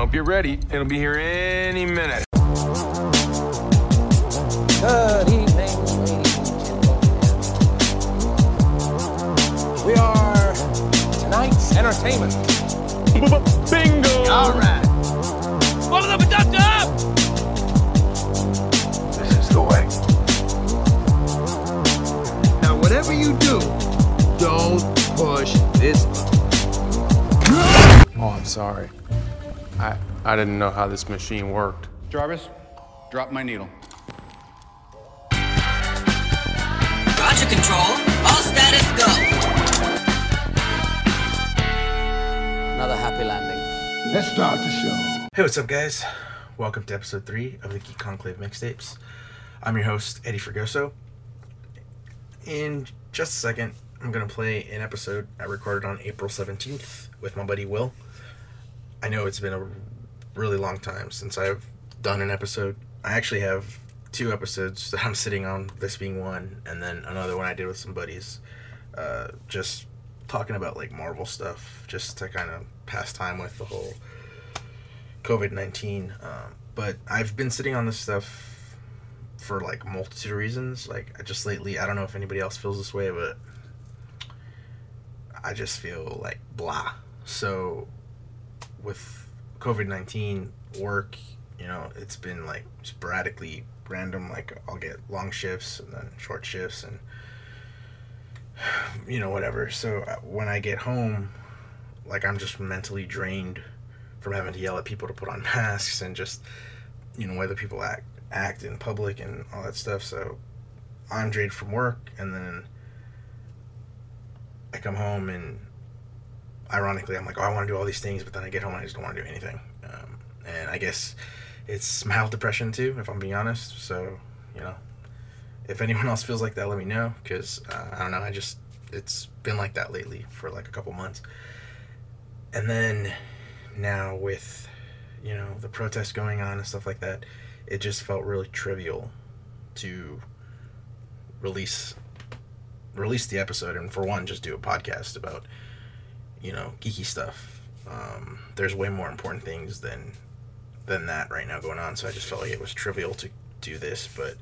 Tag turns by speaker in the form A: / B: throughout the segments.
A: Hope you're ready. It'll be here any minute.
B: Good evening, ladies and gentlemen. We are tonight's entertainment.
A: Bingo!
B: All right. What up, Doctor?
A: This is the way.
C: Now, whatever you do, don't push this.
A: Oh, I'm sorry. I I didn't know how this machine worked.
D: Jarvis, drop my needle.
E: Roger control. All status go.
B: Another happy landing.
C: Let's start the show.
F: Hey, what's up, guys? Welcome to episode three of the Geek Conclave mixtapes. I'm your host, Eddie Fregoso. In just a second, I'm going to play an episode I recorded on April 17th with my buddy Will. I know it's been a really long time since I've done an episode. I actually have two episodes that I'm sitting on, this being one, and then another one I did with some buddies. Uh, just talking about like Marvel stuff, just to kind of pass time with the whole COVID 19. Um, but I've been sitting on this stuff for like multitude of reasons. Like, I just lately, I don't know if anybody else feels this way, but I just feel like blah. So, with COVID 19 work, you know, it's been like sporadically random. Like, I'll get long shifts and then short shifts and, you know, whatever. So, uh, when I get home, like, I'm just mentally drained from having to yell at people to put on masks and just you know whether people act act in public and all that stuff so i'm drained from work and then i come home and ironically i'm like oh i want to do all these things but then i get home and i just don't want to do anything. Um, and i guess it's mild depression too if i'm being honest. So you know if anyone else feels like that let me know because uh, i don't know i just it's been like that lately for like a couple months. And then now with you know the protests going on and stuff like that it just felt really trivial to release release the episode and for one just do a podcast about you know geeky stuff um, there's way more important things than than that right now going on so i just felt like it was trivial to do this but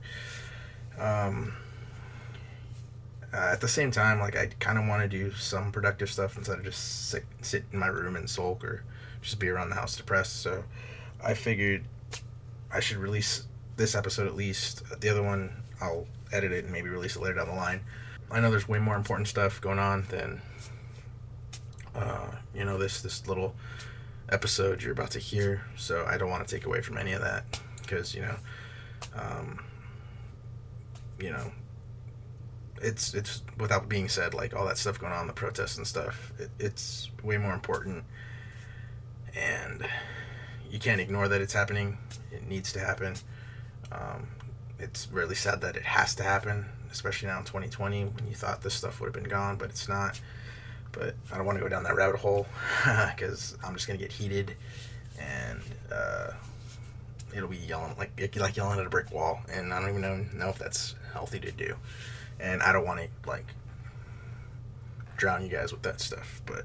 F: um uh, at the same time like i kind of want to do some productive stuff instead of just sit, sit in my room and sulk or just be around the house depressed. So I figured I should release this episode at least. The other one, I'll edit it and maybe release it later down the line. I know there's way more important stuff going on than, uh, you know, this this little episode you're about to hear. So I don't want to take away from any of that because you know, um, you know, it's it's without being said like all that stuff going on, the protests and stuff. It, it's way more important and you can't ignore that it's happening. It needs to happen. Um, it's really sad that it has to happen, especially now in 2020 when you thought this stuff would have been gone, but it's not. But I don't want to go down that rabbit hole because I'm just gonna get heated, and uh, it'll be yelling like like yelling at a brick wall, and I don't even know know if that's healthy to do, and I don't want to like drown you guys with that stuff. But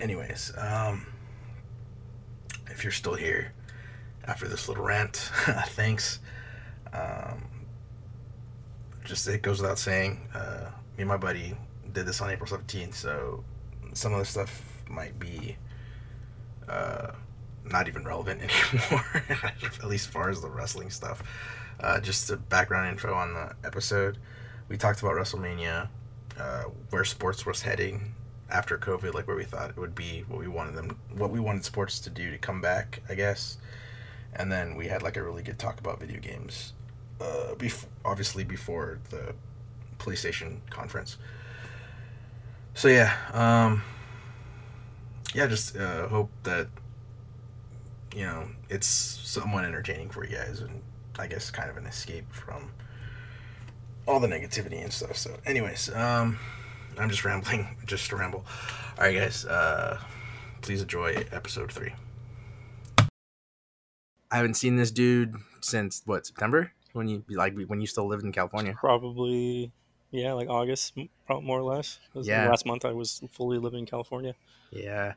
F: anyways, um, if you're still here after this little rant, thanks. Um, just it goes without saying, uh, me and my buddy did this on April 17th, so some of the stuff might be uh, not even relevant anymore, at least as far as the wrestling stuff. Uh, just the background info on the episode. We talked about WrestleMania, uh, where sports was heading after COVID, like where we thought it would be, what we wanted them, what we wanted sports to do to come back, I guess. And then we had like a really good talk about video games, uh, obviously before the PlayStation conference. So yeah, um, yeah, just uh, hope that you know it's somewhat entertaining for you guys, and I guess kind of an escape from all the negativity and stuff. So, anyways, um, I'm just rambling, just a ramble. All right, guys, uh, please enjoy episode three. I haven't seen this dude since what September when you like when you still lived in California.
G: Probably, yeah, like August, m- pro- more or less.
F: Yeah.
G: Last month I was fully living in California.
F: Yeah.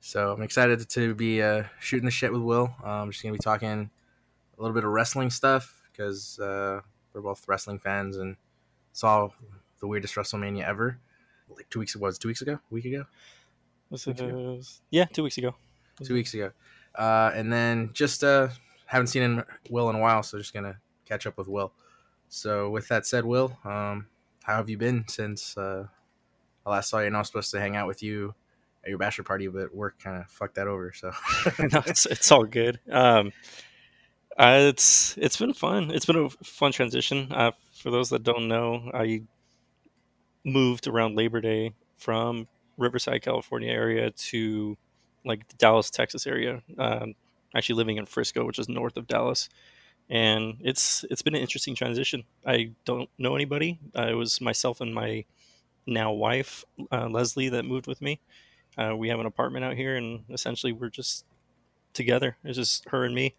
F: So I'm excited to be uh, shooting the shit with Will. I'm just gonna be talking a little bit of wrestling stuff because uh, we're both wrestling fans and saw the weirdest WrestleMania ever. Like two weeks ago, was it two weeks ago, a week ago,
G: Was it,
F: ago.
G: uh, yeah, two weeks ago.
F: two weeks ago, uh, and then just uh, haven't seen Will in a while, so just gonna catch up with Will. So with that said, Will, um, how have you been since uh, I last saw you? And I was supposed to hang out with you at your bachelor party, but work kind of fucked that over. So
G: no, it's it's all good. Um, it's it's been fun. It's been a fun transition. Uh, for those that don't know, I moved around Labor Day from Riverside, California area to like the Dallas, Texas area. Um, actually living in Frisco, which is north of Dallas, and it's it's been an interesting transition. I don't know anybody. Uh, it was myself and my now wife uh, Leslie that moved with me. Uh, we have an apartment out here, and essentially we're just together. It's just her and me,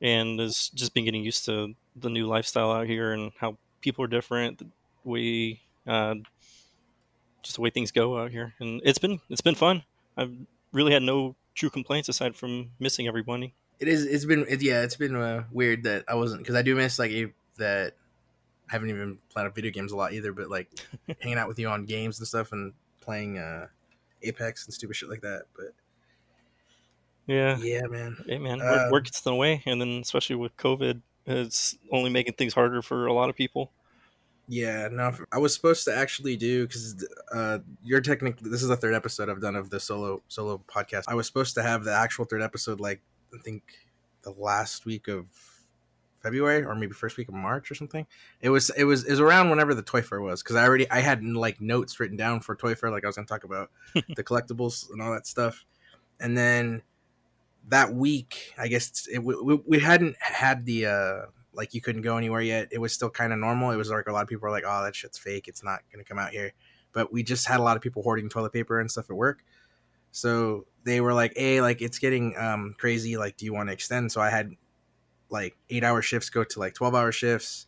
G: and it's just been getting used to the new lifestyle out here and how people are different. Way, uh, just the way things go out here, and it's been it's been fun. I've really had no true complaints aside from missing everybody.
F: It is. It's been. It, yeah, it's been uh, weird that I wasn't because I do miss like a, that. I haven't even played up video games a lot either, but like hanging out with you on games and stuff and playing uh, Apex and stupid shit like that. But
G: Yeah,
F: yeah, man.
G: hey man,
F: Um,
G: work, work gets in the way, and then especially with COVID, it's only making things harder for a lot of people.
F: Yeah, no, I was supposed to actually do because uh, you're technically this is the third episode I've done of the solo solo podcast. I was supposed to have the actual third episode like I think the last week of February or maybe first week of March or something. It was it was it was around whenever the Toy Fair was because I already I had like notes written down for Toy Fair like I was gonna talk about the collectibles and all that stuff, and then that week I guess it, we, we hadn't had the uh like you couldn't go anywhere yet. It was still kind of normal. It was like a lot of people were like, "Oh, that shit's fake. It's not gonna come out here." But we just had a lot of people hoarding toilet paper and stuff at work. So they were like, "Hey, like it's getting um, crazy. Like, do you want to extend?" So I had like eight hour shifts go to like twelve hour shifts,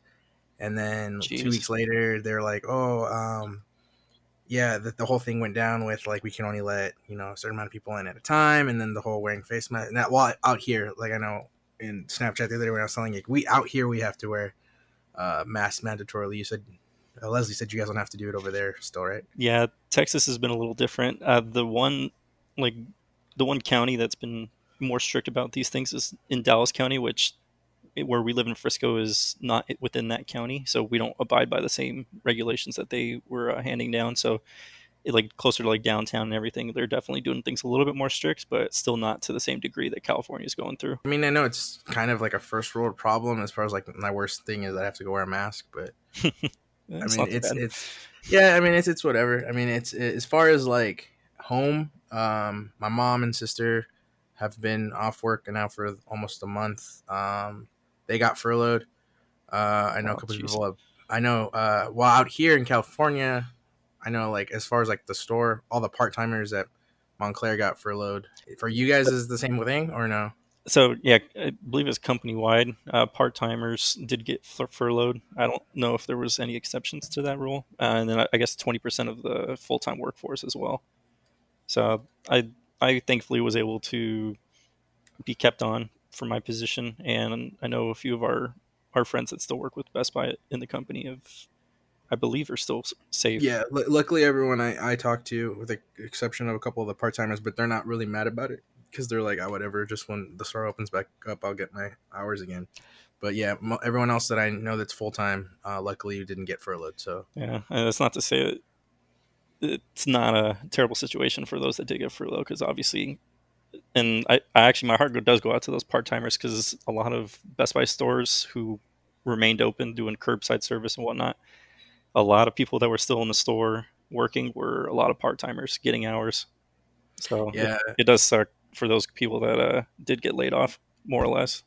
F: and then
G: Jeez.
F: two weeks later, they're like, "Oh, um, yeah, the, the whole thing went down with like we can only let you know a certain amount of people in at a time, and then the whole wearing face mask. And that well, out here, like I know in Snapchat the other day when I was telling you, we out here we have to wear uh, masks mandatorily. You said uh, Leslie said you guys don't have to do it over there still, right?
G: Yeah, Texas has been a little different. Uh, the one, like, the one county that's been more strict about these things is in Dallas County, which where we live in Frisco is not within that county, so we don't abide by the same regulations that they were uh, handing down. So, it, like closer to like downtown and everything, they're definitely doing things a little bit more strict, but still not to the same degree that California is going through.
F: I mean, I know it's kind of like a first world problem as far as like my worst thing is I have to go wear a mask, but I mean, it's
G: bad.
F: it's yeah. I mean, it's it's whatever. I mean, it's as far as like home. Um, my mom and sister have been off work and now for almost a month. Um, they got furloughed. Uh, I know
G: Oh,
F: a couple of
G: jeez.
F: people. Have, I know. Uh, while out here in California, I know like as far as like the store, all the part timers at Montclair got furloughed. For you guys, is the same thing or no?
G: So yeah, I believe it's company wide. Uh, Part timers did get fur- furloughed. I don't know if there was any exceptions to that rule, uh, and then I- I guess twenty percent of the full time workforce as well. So I I thankfully was able to be kept on for my position, and I know a few of our our friends that still work with Best Buy in the company have, I believe, are still safe.
F: Yeah, lu luckily everyone I, I talked to, with the exception of a couple of the part timers, but they're not really mad about it because they're like, oh, whatever. Just when the store opens back up, I'll get my hours again. But yeah, everyone else that I know that's full time, uh, luckily didn't get furloughed. So
G: Yeah, and that's not to say that it's not a terrible situation for those that did get furloughed, because obviously, and I, I actually my heart does go out to those part timers because a lot of Best Buy stores who remained open doing curbside service and whatnot, a lot of people that were still in the store working were a lot of part timers getting hours. So it-
F: Yeah.
G: it, does suck for those people that uh, did get laid off, more or less.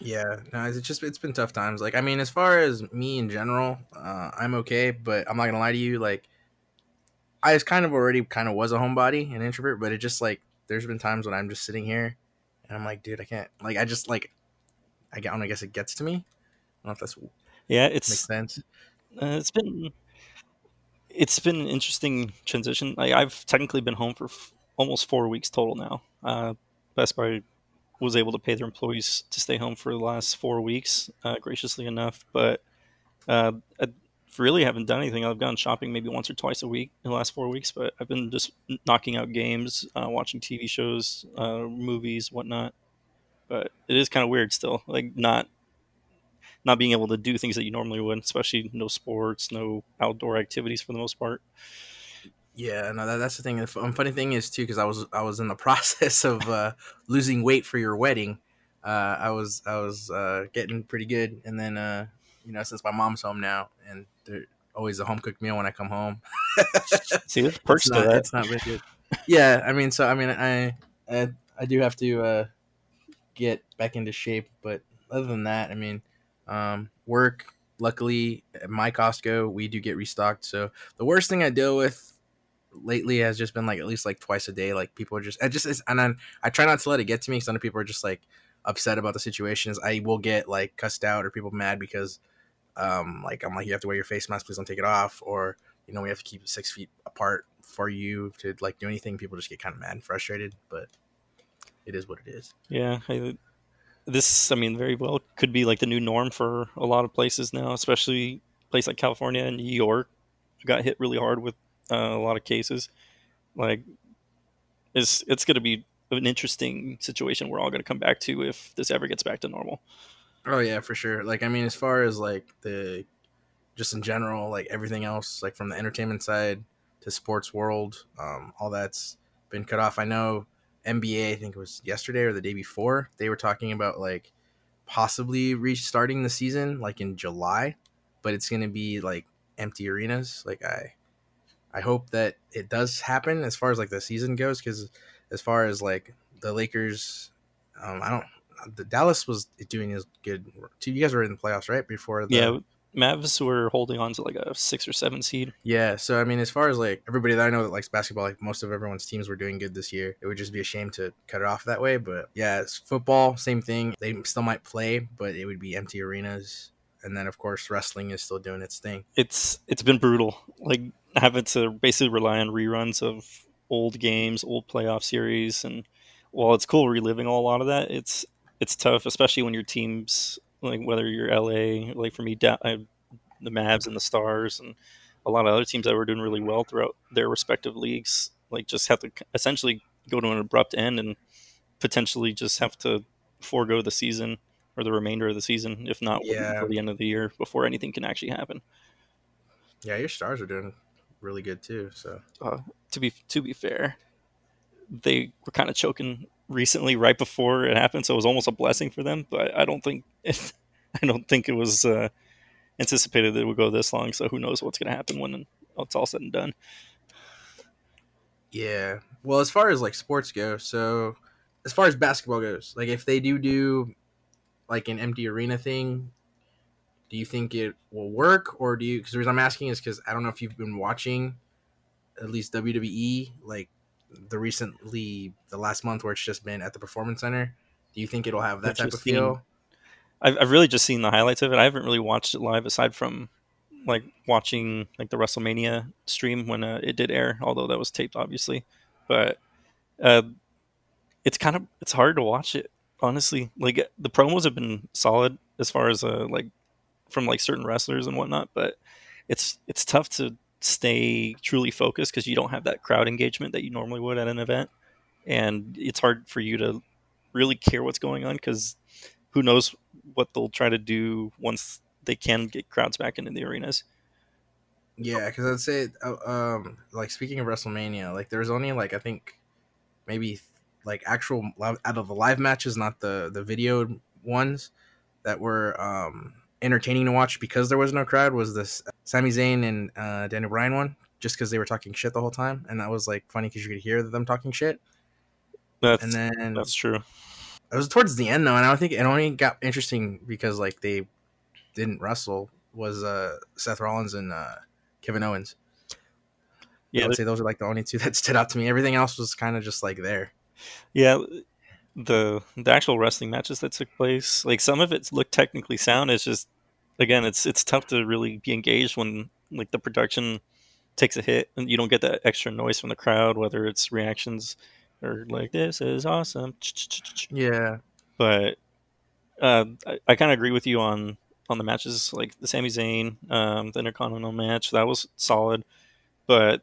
F: yeah, no, it's just it's been tough times. Like I mean, as far as me in general, uh, I'm okay, but I'm not gonna lie to you, like. I was kind of already kind of was a homebody, an introvert, but it just like there's been times when I'm just sitting here and I'm like, dude, I can't like I just like I get I guess it gets to me. I don't know if that's
G: Yeah, it's makes
F: sense.
G: Uh, it's been it's been an interesting transition. Like I've technically been home for f- almost four weeks total now. Uh, Best Buy was able to pay their employees to stay home for the last four weeks, uh, graciously enough. But uh, really haven't done anything. I've gone shopping maybe once or twice a week in the last four weeks, but I've been just knocking out games, uh, watching TV shows, uh, movies, whatnot. But it is kind of weird still, like not not being able to do things that you normally would, especially no sports, no outdoor activities for the most part.
F: Yeah, no, that, that's the thing. The funny thing is too, because I was I was in the process of uh, losing weight for your wedding. Uh, I was I was uh, getting pretty good, and then uh, you know since my mom's home now, and there always a home cooked meal when I come home.
G: See, there's perks to
F: not,
G: that.
F: it's not good. Yeah, I mean, so I mean, I I, I do have to uh, get back into shape, but other than that, I mean, um, work. Luckily, at my Costco, we do get restocked. So the worst thing I deal with lately has just been like at least like twice a day. Like people are just, I just, and then I try not to let it get to me because other people are just like upset about the situations. I will get like cussed out or people mad because, um, like I'm like you have to wear your face mask, please don't take it off, or you know we have to keep six feet apart for you to like do anything. People just get kind of mad and frustrated, but it is what it is.
G: Yeah, I, this I mean very well could be like the new norm for a lot of places now, especially a place like California and New York got hit really hard with uh, a lot of cases. Like it's it's going to be an interesting situation we're all going to come back to if this ever gets back to normal.
F: Oh yeah, for sure. Like I mean, as far as like the just in general, like everything else, like from the entertainment side to sports world, um, all that's been cut off. I know NBA. I think it was yesterday or the day before. They were talking about like possibly restarting the season like in July, but it's to be like empty arenas. Like I, I hope that it does happen as far as like the season goes, because as far as like the Lakers, um, I don't. The Dallas was doing as good. You guys were in the playoffs, right? Before the,
G: Yeah, Mavs were holding on to like a six or seven seed.
F: Yeah, so I mean, as far as like everybody that I know that likes basketball, like most of everyone's teams were doing good this year. It would just be a shame to cut it off that way. But yeah, it's football, same thing. They still might play, but it would be empty arenas. And then of course, wrestling is still doing its thing.
G: It's it's been brutal. Like having to basically rely on reruns of old games, old playoff series, and while it's cool reliving a lot of that, it's it's tough, especially when your teams like whether you're LA, like for me, da- I, the Mavs and the Stars, and a lot of other teams that were doing really well throughout their respective leagues, like just have to essentially go to an abrupt end and potentially just have to forego the season or the remainder of the season, if not
F: Yeah.
G: until the end of the year, before anything can actually happen.
F: Yeah, your stars are doing really good too. So
G: uh, to be to be fair, they were kind of choking recently, right before it happened, so it was almost a blessing for them. But I don't think I don't think it was uh, anticipated that it would go this long. So who knows what's going to happen when it's all said and done?
F: yeah. Well, as far as like sports go, so as far as basketball goes, like if they do do like an empty arena thing, do you think it will work or do you? Because the reason I'm asking is because I don't know if you've been watching at least WWE like the recently the last month where it's just been at the Performance Center. Do you think it'll have that
G: I've
F: type of feel?
G: I've, I've really just seen the highlights of it. I haven't really watched it live aside from like watching like the WrestleMania stream when uh, it did air, although that was taped obviously. But uh, it's kind of it's hard to watch it honestly. Like the promos have been solid as far as uh, like from like certain wrestlers and whatnot, but it's it's tough to stay truly focused because you don't have that crowd engagement that you normally would at an event, and it's hard for you to really care what's going on because who knows what they'll try to do once they can get crowds back into the arenas.
F: Yeah, because I'd say, uh, um, like speaking of WrestleMania, like there's only like I think maybe like actual out of the live matches, not the the video ones that were um entertaining to watch because there was no crowd. Was this Sami Zayn and uh, Daniel Bryan one? Just because they were talking shit the whole time, and that was like funny because you could hear them talking shit.
G: That's
F: And then
G: that's true.
F: it was towards the end though, and I don't think it only got interesting because like they didn't wrestle was uh Seth Rollins and uh Kevin Owens.
G: Yeah,
F: I would say those are like the only two that stood out to me. Everything else was kind of just like there.
G: Yeah, the the actual wrestling matches that took place, like some of it looked technically sound. It's just again, it's it's tough to really be engaged when like the production takes a hit and you don't get that extra noise from the crowd, whether it's reactions or like this is awesome.
F: Yeah.
G: But uh, I, I kind of agree with you on on the matches, like the Sami Zayn, um, the Intercontinental match. That was solid, but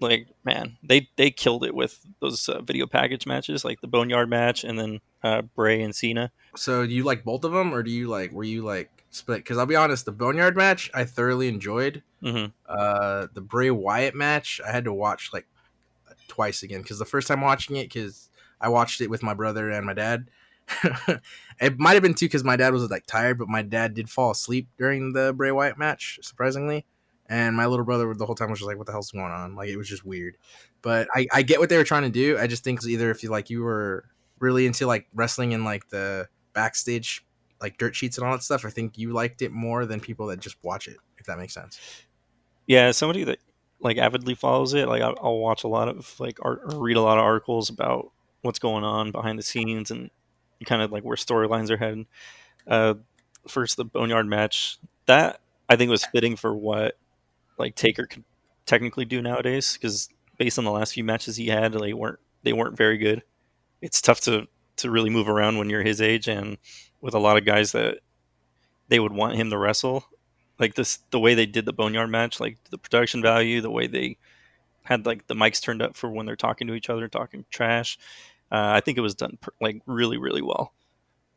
G: like man, they they killed it with those uh, video package matches, like the Boneyard match, and then uh, Bray and Cena.
F: So do you like both of them, or do you like were you like split? Because I'll be honest, the Boneyard match I thoroughly enjoyed.
G: hmm
F: Uh, the Bray Wyatt match I had to watch like twice again because the first time watching it, because I watched it with my brother and my dad. it might have been too because my dad was like tired, but my dad did fall asleep during the Bray Wyatt match, surprisingly. And my little brother the whole time was just like, "What the hell's going on?" Like it was just weird. But I, I get what they were trying to do. I just think either if you like you were really into like wrestling and like the backstage like dirt sheets and all that stuff, I think you liked it more than people that just watch it. If that makes sense.
G: Yeah, somebody that like avidly follows it, like I'll, I'll watch a lot of like art or read a lot of articles about what's going on behind the scenes and kind of like where storylines are heading. Uh, first, the Boneyard match that I think was fitting for what like Taker could technically do nowadays because based on the last few matches he had, they weren't they weren't very good. It's tough to to really move around when you're his age and with a lot of guys that they would want him to wrestle. Like this, the way they did the Boneyard match, like the production value, the way they had like the mics turned up for when they're talking to each other, talking trash. Uh, I think it was done per- like really, really well.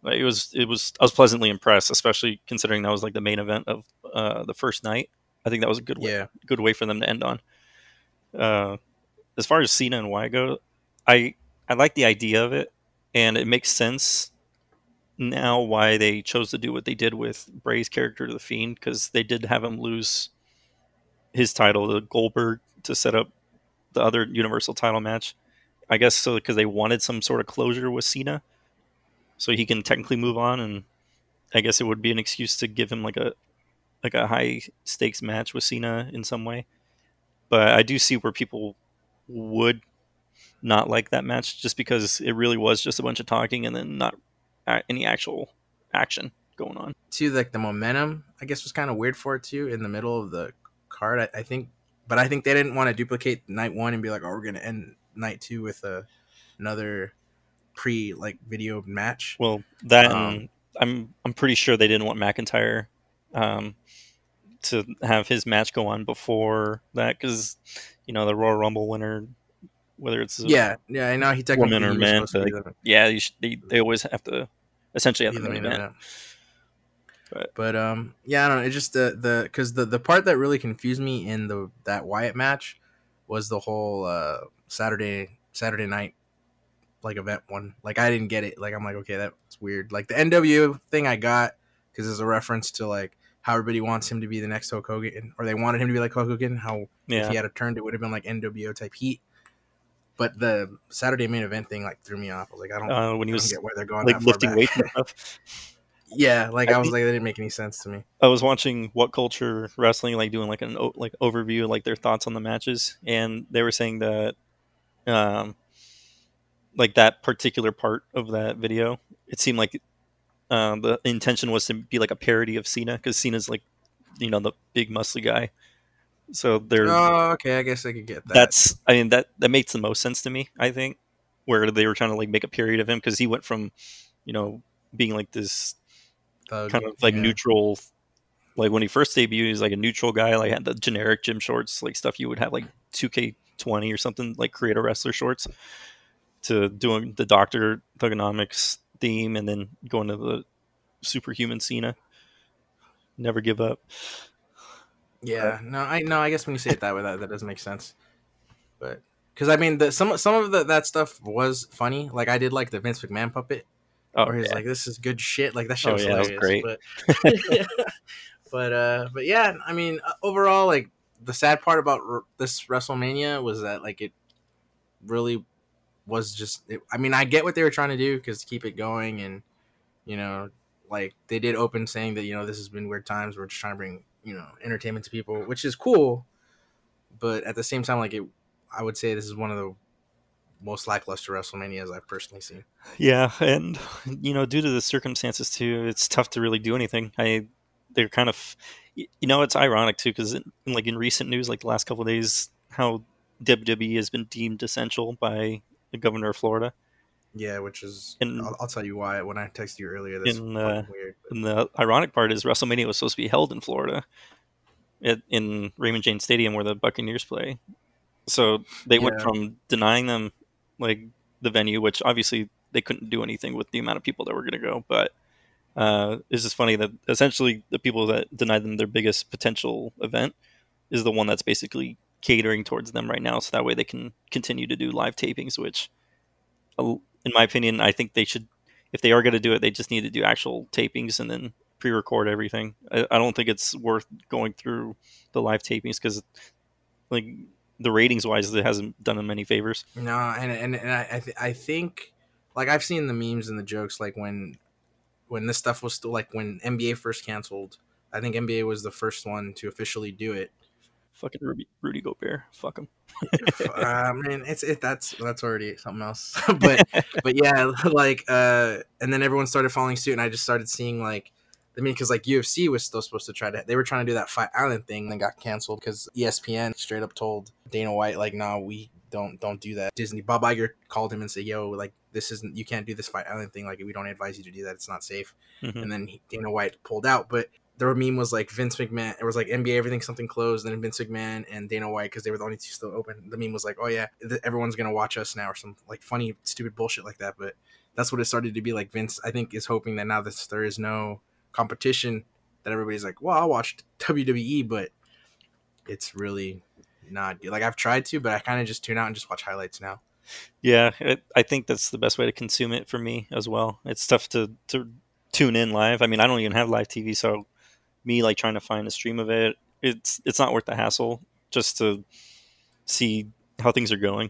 G: Like, it was, it was. I was pleasantly impressed, especially considering that was like the main event of uh, the first night. I think that was a good way,
F: Yeah.
G: good way for them to end on. Uh, as far as Cena and Wyatt go, I I like the idea of it, and it makes sense now why they chose to do what they did with Bray's character to the Fiend because they did have him lose his title to Goldberg to set up the other Universal title match. I guess so because they wanted some sort of closure with Cena, so he can technically move on, and I guess it would be an excuse to give him like a like a high stakes match with Cena in some way. But I do see where people would not like that match just because it really was just a bunch of talking and then not any actual action going on.
F: too like the momentum i guess was kind of weird for it too in the middle of the card I, I think but i think they didn't want to duplicate night one and be like oh we're gonna end night two with a, another pre like video match
G: Well, that
F: Um,
G: and I'm I'm pretty sure they didn't want McIntyre um, to have his match go on before that because you know the Royal Rumble winner, whether it's a-
F: yeah yeah i know he technically
G: Woman or man, like, yeah you should, they they always have to essentially have to
F: be
G: the
F: the
G: main
F: main
G: event.
F: event.
G: But-
F: But um, yeah, I don't know. It just the the because the the part that really confused me in the that Wyatt match was the whole uh Saturday Saturday night like event one. Like I didn't get it. Like I'm like okay, that's weird. Like the NW thing I got because it's a reference to like how everybody wants him to be the next Hulk Hogan, or they wanted him to be like Hulk Hogan. How
G: Yeah,
F: if he had a turned, it would have been like NWO type heat. But the Saturday main event thing like threw me off. I was like, I don't,
G: uh, when he was
F: get where they're going.
G: like lifting weights and stuff.
F: Yeah, like
G: I
F: I was
G: think-
F: like, that didn't make any sense to me.
G: I was watching What Culture Wrestling, like doing like an like overview, like their thoughts on the matches, and they were saying that, um, like that particular part of that video, it seemed like um, the intention was to be like a parody of Cena because Cena's like, you know, the big muscly guy. So they're
F: Oh, okay. I guess I could get that.
G: that's I mean that that makes the most sense to me. I think where they were trying to like make a period of him because he went from, you know, being like this
F: Thug,
G: kind of like
F: yeah.
G: neutral like when he first debuted he was like a neutral guy like had the generic gym shorts like stuff you would have like 2k20 or something like create a wrestler shorts to doing the doctor thuganomics theme and then going to the superhuman cena never give up
F: Yeah, no, I no, I guess when you say it that way, that, that does make sense. But because I mean, the, some some of the, that stuff was funny. Like I did like the Vince McMahon puppet,
G: oh
F: where he's
G: yeah.
F: like, "This is good shit." Like that shit
G: Oh,
F: was
G: yeah, that was
F: hilarious. But but uh, but yeah, I mean, uh, overall, like the sad part about r- this WrestleMania was that like it really was just. It, I mean, I get what they were trying to do because keep it going, and you know, like they did open saying that you know this has been weird times. We're just trying to bring you know entertainment to people, which is cool. But at the same time, like it, I would say this is one of the most lackluster WrestleManias I've personally seen.
G: Yeah, and you know, due to the circumstances too, it's tough to really do anything. I they're kind of you know it's ironic too because like in recent news like the last couple of days how WWE has been deemed essential by the governor of Florida
F: Yeah, which is
G: In-
F: I'll, I'll tell you why when I texted you earlier. That's
G: in, uh,
F: weird.
G: and the ironic part is WrestleMania was supposed to be held in Florida at, in Raymond James Stadium where the Buccaneers play so they went from denying them like the venue which obviously they couldn't do anything with the amount of people that were going to go but uh, it's just funny that essentially the people that denied them their biggest potential event is the one that's basically catering towards them right now, so that way they can continue to do live tapings. Which, in my opinion, I think they should, if they are going to do it, they just need to do actual tapings and then pre-record everything. I, I don't think it's worth going through the live tapings because, like, the ratings wise, it hasn't done them any favors.
F: No, and and, and I I, th- I think like I've seen the memes and the jokes like when when this stuff was still like when NBA first canceled. I think NBA was the first one to officially do it.
G: Fucking Rudy, Rudy Gobert, fuck him.
F: I mean, it's it that's that's already something else. but but yeah, like uh, and then everyone started following suit, and I just started seeing like. I mean, because like UFC was still supposed to try to, they were trying to do that Fight Island thing, and then got canceled because ESPN straight up told Dana White like, "No, we don't don't do that." Disney Bob Iger called him and said, "Yo, like this isn't you can't do this Fight Island thing. Like we don't advise you to do that. It's not safe."
G: Mhm.
F: And then he, Dana White pulled out, but their meme was like Vince McMahon. It was like NBA everything something closed, and then Vince McMahon and Dana White because they were the only two still open. The meme was like, "Oh yeah, th- everyone's gonna watch us now," or some like funny stupid bullshit like that. But that's what it started to be like. Vince, I think, is hoping that now that there is no competition, that everybody's like, "Well, I'll watch WWE," but it's really not good. Like I've tried to, but I kind of just tune out and just watch highlights now.
G: Yeah, it, I think that's the best way to consume it for me as well. It's tough to to tune in live. I mean, I don't even have live TV, so me like trying to find a stream of it, it's it's not worth the hassle just to see how things are going.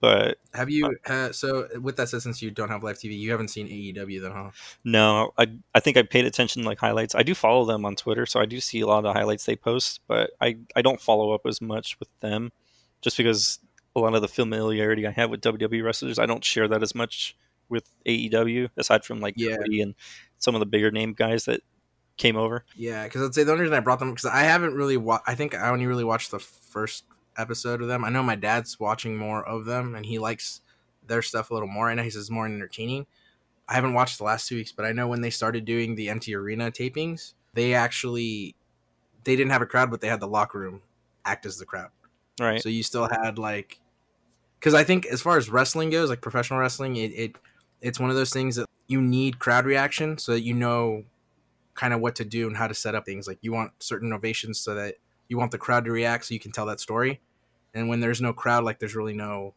G: But
F: Have you? Uh, so with that said, since you don't have live TV, you haven't seen AEW then, huh?
G: no, I I think I paid attention to, like highlights. I do follow them on Twitter, so I do see a lot of the highlights they post, but I I don't follow up as much with them just because a lot of the familiarity I have with WWE wrestlers, I don't share that as much with AEW aside from like
F: Yeah.
G: Cody and some of the bigger name guys that came over.
F: Yeah, because I'd say the only reason I brought them because I haven't really wa- I think I only really watched the first episode of them. I know my dad's watching more of them, and he likes their stuff a little more. I know he says it's more entertaining. I haven't watched the last two weeks, but I know when they started doing the empty arena tapings, they actually they didn't have a crowd, but they had the locker room act as the crowd.
G: Right.
F: So you still had like, because I think as far as wrestling goes, like professional wrestling, it, it it's one of those things that you need crowd reaction so that you know kind of what to do and how to set up things. Like you want certain ovations so that you want the crowd to react so you can tell that story. And when there's no crowd, like there's really no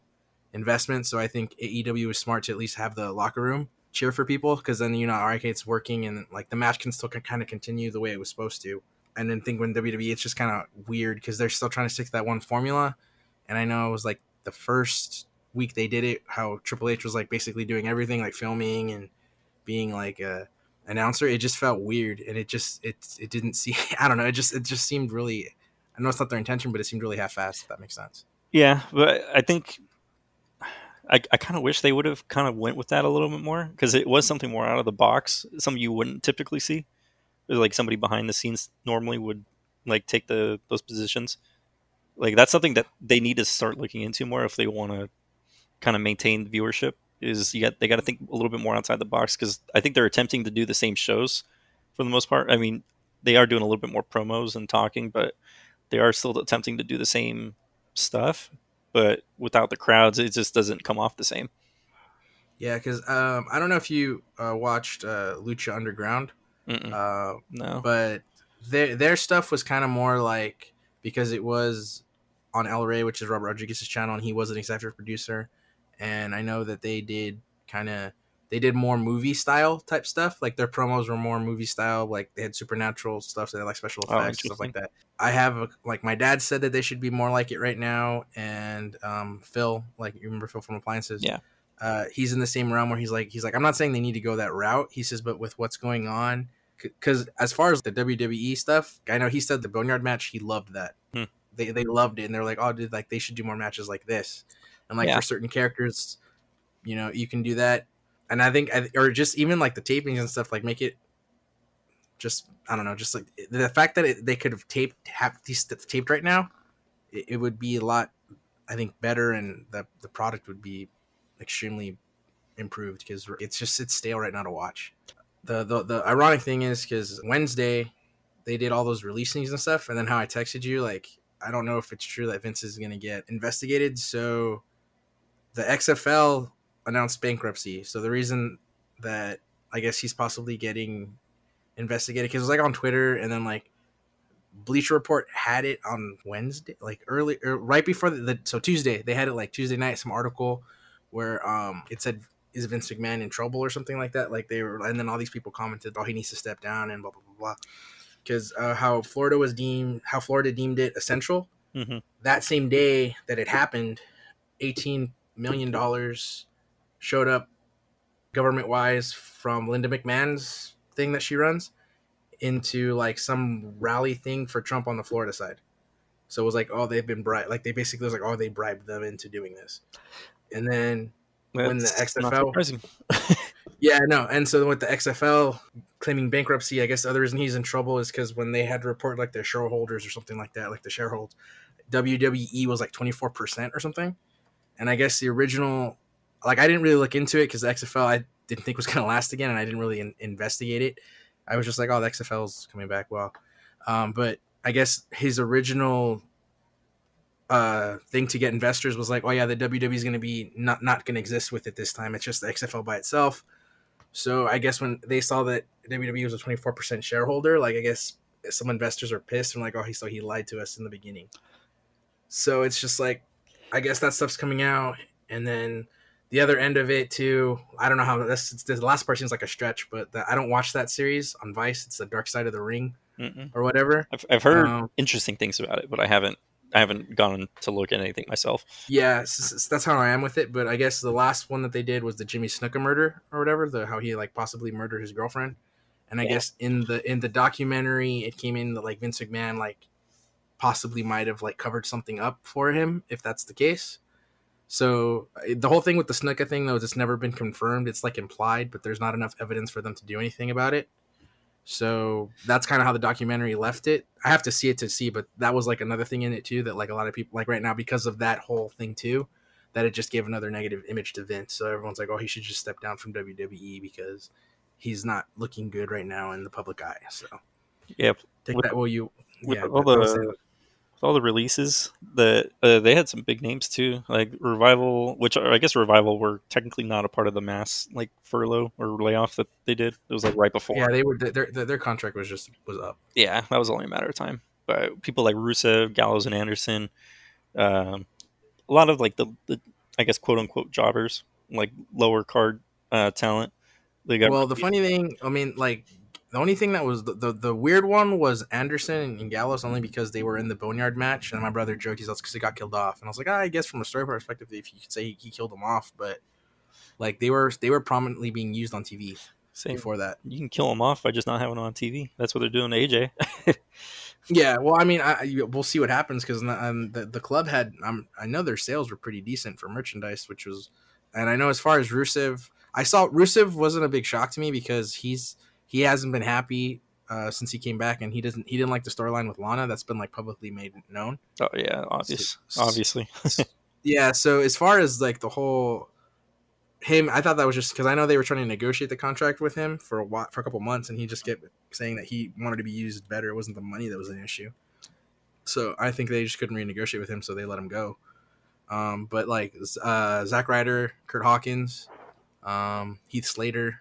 F: investment. So I think AEW is smart to at least have the locker room cheer for people because then you know, right, it's working and like the match can still kind of continue the way it was supposed to. And then think when WWE, it's just kind of weird because they're still trying to stick to that one formula. And I know it was like the first week they did it, how Triple H was like basically doing everything, like filming and being like a announcer. It just felt weird, and it just it it didn't see. I don't know. It just it just seemed really. I know it's not their intention, but it seemed really half-assed. If that makes sense.
G: Yeah, but I think I, I kind of wish they would have kind of went with that a little bit more because it was something more out of the box, something you wouldn't typically see. There's like somebody behind the scenes normally would like take the those positions. Like that's something that they need to start looking into more if they want to kind of maintain viewership. Is you got they got to think a little bit more outside the box because I think they're attempting to do the same shows for the most part. I mean, they are doing a little bit more promos and talking, but they are still attempting to do the same stuff but without the crowds it just doesn't come off the same
F: Yeah, because um, I don't know if you uh, watched uh, Lucha Underground, uh,
G: no
F: but their their stuff was kind of more like because it was on El Rey, which is Robert Rodriguez's channel, and he was an executive producer. And I know that they did kind of they did more movie style type stuff. Like their promos were more movie style. Like they had supernatural stuff, so they had like special
G: Oh,
F: effects stuff like that. I have a, like my dad said that they should be more like it right now, and um, Phil, like you remember Phil from Appliances,
G: Yeah.
F: Uh, he's in the same realm where he's like he's like I'm not saying they need to go that route. He says, but with what's going on, because as far as the WWE stuff, I know he said the Boneyard match, he loved that.
G: Hmm.
F: They they loved it, and they're like, oh, dude, like they should do more matches like this, and like
G: Yeah.
F: for certain characters, you know, you can do that. And I think, or just even like the tapings and stuff, like make it. just I don't know, just like the fact that it, they could have taped have these taped right now, it, it would be a lot, I think, better, and the the product would be extremely improved because it's just it's stale right now to watch. The the, the ironic thing is because Wednesday they did all those releasings and stuff, and then how I texted you like I don't know if it's true that Vince is going to get investigated, so the XFL announced bankruptcy. So the reason that I guess he's possibly getting investigated because it was like on Twitter, and then like Bleacher Report had it on Wednesday, like early, or right before the, the so Tuesday they had it like Tuesday night, some article where um it said is Vince McMahon in trouble or something like that. Like they were, and then all these people commented, oh he needs to step down and blah blah blah blah. Because uh, how Florida was deemed, how Florida deemed it essential.
G: Mhm.
F: That same day that it happened, eighteen million dollars showed up government wise from Linda McMahon's thing that she runs into like some rally thing for Trump on the Florida side. So it was like, oh, they've been bribed. Like they basically was like, oh, they bribed them into doing this. And then When the XFL yeah, no. And so with the XFL claiming bankruptcy, I guess the other reason he's in trouble is because when they had to report like their shareholders or something like that, like the shareholders, WWE was like 24% or something. And I guess the original, like I didn't really look into it because the XFL I didn't think was going to last again and I didn't really in- investigate it. I was just like, oh, the XFL's coming back well. Um, but I guess his original uh thing to get investors was like, oh yeah, the WWE is going to be not not going to exist with it this time. It's just the XFL by itself. So I guess when they saw that WWE was a 24% shareholder, like I guess some investors are pissed and like, oh, he so he lied to us in the beginning. So it's just like, I guess that stuff's coming out, and then the other end of it too. I don't know how this. The last part seems like a stretch, but the, I don't watch that series on Vice. It's the Dark Side of the Ring
G: Mm-mm.
F: or whatever.
G: I've, I've heard
F: Um,
G: interesting things about it, but I haven't I haven't gone to look at anything myself.
F: Yeah, that's how I am with it. But I guess the last one that they did was the Jimmy Snuka murder or whatever. The how he like possibly murdered his girlfriend. And I
G: Yeah.
F: guess in the in the documentary, it came in that like Vince McMahon like possibly might have like covered something up for him if that's the case. So the whole thing with the Snuka thing though is it's never been confirmed. It's like implied, but there's not enough evidence for them to do anything about it. So that's kind of how the documentary left it. I have to see it to see, but that was like another thing in it too that like a lot of people like right now because of that whole thing too, that it just gave another negative image to Vince. So everyone's like, oh, he should just step down from WWE because he's not looking good right now in the public eye. So
G: Yeah,
F: take
G: With-
F: that. Well, you
G: with
F: yeah,
G: all the. With all the releases that uh, they had some big names too, like Revival, which are, I guess Revival were technically not a part of the mass like furlough or layoff that they did. It was like right before.
F: yeah, they were their, their their contract was just was up.
G: Yeah, that was only a matter of time. But people like Rusev, Gallows, and Anderson, um, a lot of like the, the I guess quote unquote jobbers, like lower card uh, talent. They got
F: well, the funny thing, I mean, like the only thing that was the, the, the weird one was Anderson and Gallows only because they were in the Boneyard match, and my brother joked he's because he got killed off, and I was like, ah, I guess from a story perspective, if you could say he killed them off, but like they were they were prominently being used on TV
G: same.
F: before that.
G: You can kill them off by just not having them on TV. That's what they're doing to AJ.
F: Yeah, well, I mean, I, we'll see what happens because um, the the club had um, I know their sales were pretty decent for merchandise, which was, and I know as far as Rusev, I saw Rusev wasn't a big shock to me because he's he hasn't been happy uh, since he came back, and he doesn't he didn't like the storyline with Lana that's been like publicly made known.
G: oh yeah, obvious,
F: S-
G: obviously.
F: Yeah, so as far as like the whole him, I thought that was just because I know they were trying to negotiate the contract with him for a while, for a couple months, and he just kept saying that he wanted to be used better. It wasn't the money that was an issue. So I think they just couldn't renegotiate with him, so they let him go. Um, but like uh, Zack Ryder, Kurt Hawkins, um, Heath Slater,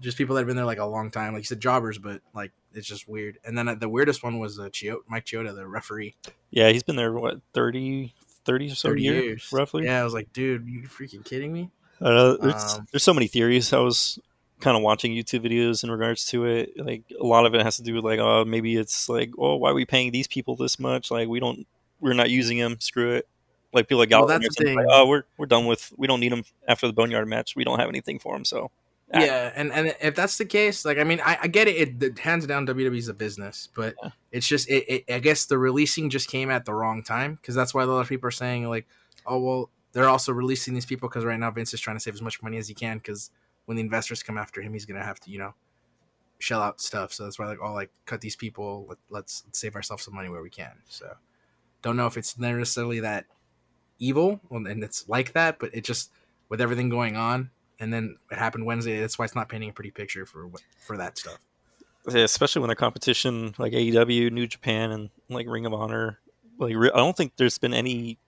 F: just people that have been there like a long time. Like you said, jobbers, but like it's just weird. And then uh, the weirdest one was uh, Chio- Mike Chioda, the referee.
G: yeah, he's been there what 30, 30 or so
F: 30
G: years,
F: years,
G: roughly.
F: Yeah, I was like, dude, you freaking kidding me?
G: I know, there's,
F: Um,
G: there's so many theories. I was kind of watching YouTube videos in regards to it. Like a lot of it has to do with like, oh, maybe it's like, oh, why are we paying these people this much? Like we don't, we're not using them. Screw it. Like people like
F: Well, that's the
G: Anderson, like,
F: thing.
G: oh, we're we're done with. We don't need them after the Boneyard match. We don't have anything for them. So.
F: Yeah, and, and if that's the case, like I mean, I, I get it. It hands down, WWE's a business, but
G: Yeah.
F: it's just it, it. I guess the releasing just came at the wrong time because that's why a lot of people are saying like, oh well, they're also releasing these people because right now Vince is trying to save as much money as he can because when the investors come after him, he's gonna have to you know shell out stuff. So that's why like, oh, like cut these people. Let, let's save ourselves some money where we can. So don't know if it's necessarily that evil and it's like that, but it just with everything going on, and then it happened Wednesday. That's why it's not painting a pretty picture for for that stuff.
G: Yeah, especially when the competition like AEW, New Japan, and like Ring of Honor, like I don't think there's been any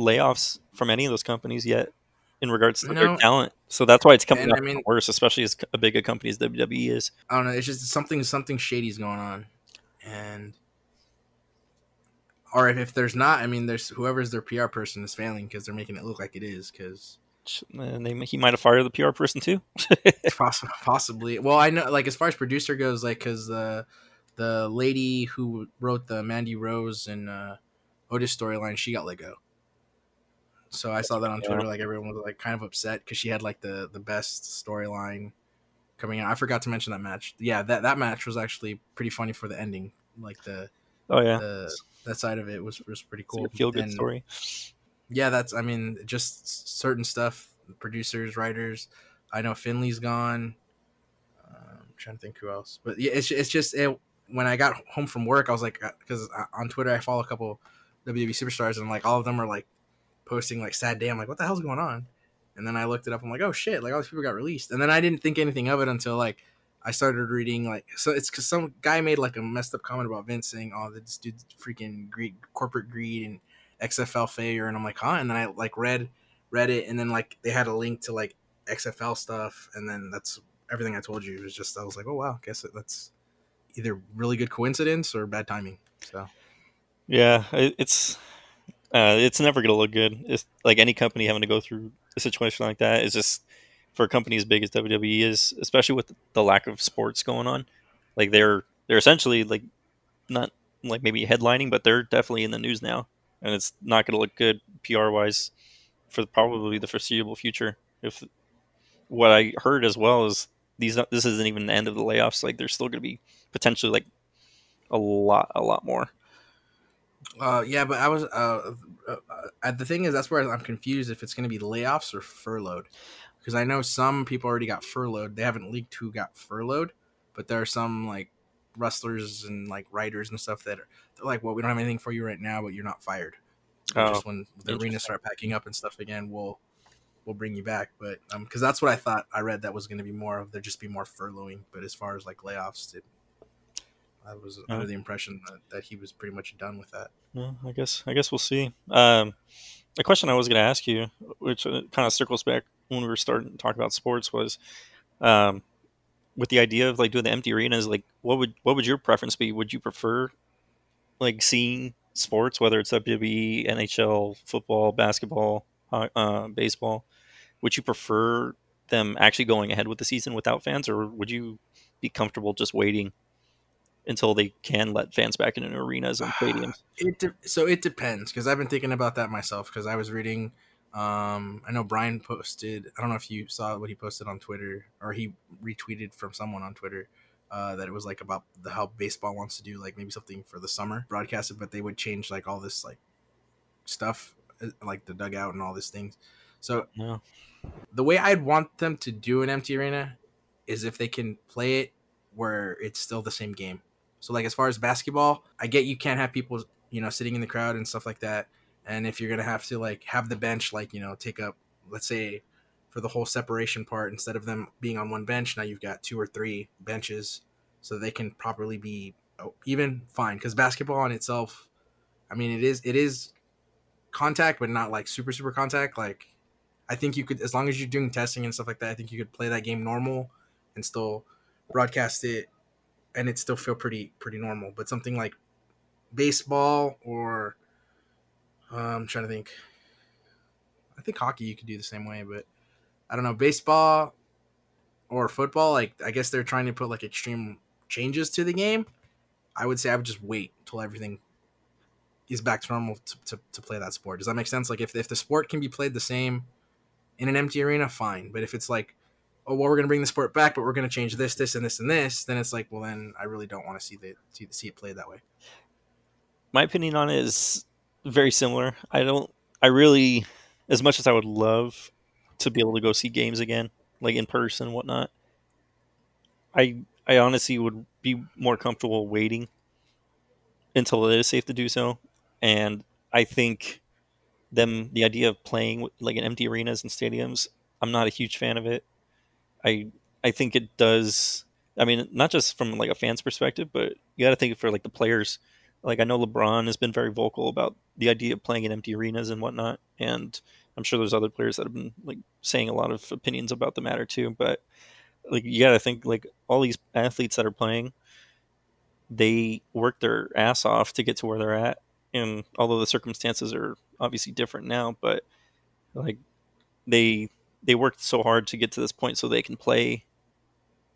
G: layoffs from any of those companies yet in regards to their talent. So that's why it's coming
F: I mean-
G: worse, especially as a big a company as WWE is.
F: I don't know. It's just something something shady's going on, and or if, if there's not, I mean, there's whoever's their PR person is failing because they're making it look like it is. Because
G: And they, he might have fired the PR person too.
F: possibly, possibly, well, I know, like as far as producer goes, like because the the lady who wrote the Mandy Rose and uh, Otis storyline, she got let go. So I saw that on Twitter. Like everyone was like kind of upset because she had like the the best storyline coming out. I forgot to mention that match. Yeah, that that match was actually pretty funny for the ending. Like the
G: oh yeah,
F: the that side of it was was pretty cool.
G: feel good story.
F: Yeah, that's I mean just certain stuff. Producers, writers. I know Finlay's gone. Um, I'm trying to think who else, but yeah, it's it's just it, when I got home from work, I was like, because on Twitter I follow a couple WWE superstars, and like all of them are like posting like sad day. I'm like, what the hell's going on? And then I looked it up. I'm like, oh shit! Like all these people got released, and then I didn't think anything of it until like I started reading like so. It's because some guy made like a messed up comment about Vince saying, "Oh, this dude's freaking greed, corporate greed and XFL failure," and I'm like, huh? And then I like read read it, and then like they had a link to like XFL stuff, and then that's everything I told you. It was just I was like, oh wow, guess that's either really good coincidence or bad timing. So
G: Yeah, it's uh, it's never gonna look good. It's like any company having to go through a situation like that is just for a company as big as WWE is, especially with the lack of sports going on. Like they're they're essentially like not like maybe headlining, but they're definitely in the news now, and it's not gonna look good PR wise for probably the foreseeable future. If what I heard as well is these this isn't even the end of the layoffs. Like there's still gonna be potentially like a lot a lot more.
F: Uh, yeah, but I was uh, uh, uh, the thing is that's where I'm confused if it's going to be layoffs or furloughed, because I know some people already got furloughed. They haven't leaked who got furloughed, but there are some like wrestlers and like writers and stuff that are they're like, well, we don't have anything for you right now, but you're not fired.
G: Oh,
F: just when the arenas start packing up and stuff again, we'll we'll bring you back. But um, because that's what I thought I read that was going to be more of there just be more furloughing. But as far as like layoffs, it, I was under the impression that, that he was pretty much done with that.
G: Well, I guess I guess we'll see. Um, a question I was going to ask you, which uh, kind of circles back when we were starting to talk about sports, was um, with the idea of like doing the empty arenas. Like, what would what would your preference be? Would you prefer like seeing sports, whether it's WWE, NHL, football, basketball, uh, baseball? Would you prefer them actually going ahead with the season without fans, or would you be comfortable just waiting until they can let fans back into arenas and stadiums?
F: It de- so it depends because I've been thinking about that myself because I was reading. Um, I know Brian posted. I don't know if you saw what he posted on Twitter or he retweeted from someone on Twitter uh, that it was like about the how baseball wants to do like maybe something for the summer broadcasted, but they would change like all this like stuff uh, like the dugout and all these things. So
G: No.
F: the way I'd want them to do an empty arena is if they can play it where it's still the same game. So like as far as basketball, I get you can't have people, you know, sitting in the crowd and stuff like that. And if you're gonna have to like have the bench like, you know, take up let's say for the whole separation part, instead of them being on one bench, now you've got two or three benches so they can properly be oh, even fine. Because basketball in itself, I mean it is it is contact, but not like super super contact. Like I think you could, as long as you're doing testing and stuff like that, I think you could play that game normal and still broadcast it, and it still feel pretty pretty normal. But something like baseball or I'm trying to think. I think hockey you could do the same way, but I don't know baseball or football. Like I guess they're trying to put like extreme changes to the game. I would say I would just wait till everything is back to normal to, to, to play that sport. Does that make sense? Like if, if the sport can be played the same in an empty arena, fine. But if it's like, oh well, we're gonna bring the sport back, but we're gonna change this, this, and this, and this, then it's like, well, then I really don't want to see the see, see it played that way.
G: my opinion on it is very similar. I don't. I really, as much as I would love to be able to go see games again, like in person and whatnot, I I honestly would be more comfortable waiting until it is safe to do so. And I think them the idea of playing like in empty arenas and stadiums, I'm not a huge fan of it. I I think it does. I mean, not just from like a fan's perspective, but you got to think for like the players. Like I know LeBron has been very vocal about the idea of playing in empty arenas and whatnot, and I'm sure there's other players that have been like saying a lot of opinions about the matter too. But like you got to think like all these athletes that are playing, they work their ass off to get to where they're at, and although the circumstances are obviously different now, but like they they worked so hard to get to this point so they can play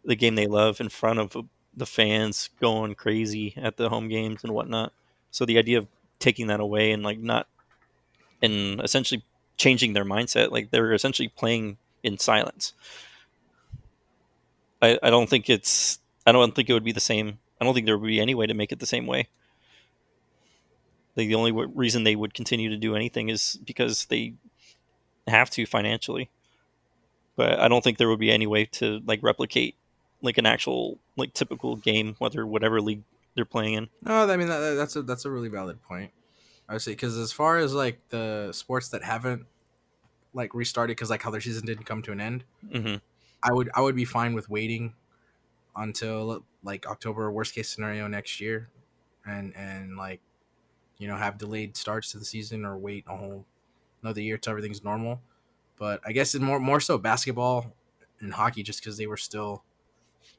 G: the game they love in front of the fans going crazy at the home games and whatnot. So the idea of taking that away and like not and essentially changing their mindset, like they're essentially playing in silence. I, I don't think it's I don't think it would be the same. I don't think there would be any way to make it the same way. Like the only w- reason they would continue to do anything is because they have to financially. But I don't think there would be any way to like replicate like an actual like typical game, whether whatever league they're playing in.
F: No, I mean that, that's a that's a really valid point. I would say because as far as like the sports that haven't like restarted because like how their season didn't come to an end,
G: hmm
F: I would I would be fine with waiting until like October, worst case scenario next year, and and like you know have delayed starts to the season or wait a whole another year till everything's normal. But I guess it's more more so basketball and hockey just because they were still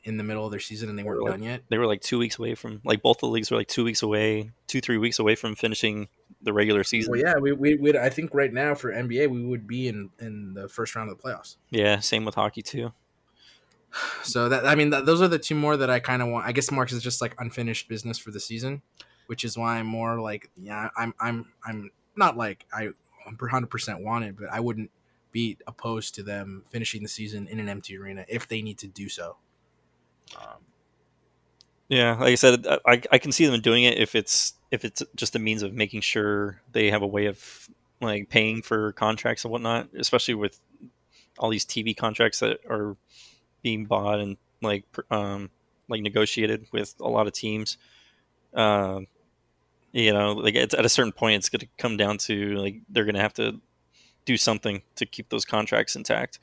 F: in the middle of their season and they weren't done yet.
G: They were like two weeks away from like both the leagues were like two weeks away, two three weeks away from finishing the regular season.
F: Well, yeah, we we would. I think right now for NBA we would be in in the first round of the playoffs.
G: Yeah, same with hockey too.
F: So that I mean, that, those are the two more that I kind of want. I guess because it's just like unfinished business for the season, which is why I'm more like, yeah, I'm I'm I'm not like I 100 percent want it, but I wouldn't be opposed to them finishing the season in an empty arena if they need to do so. Um,
G: Yeah, like I said, I, I can see them doing it if it's if it's just a means of making sure they have a way of like paying for contracts and whatnot, especially with all these TV contracts that are being bought and like um like negotiated with a lot of teams. Um, you know, like at a certain point, it's going to come down to like they're going to have to do something to keep those contracts intact.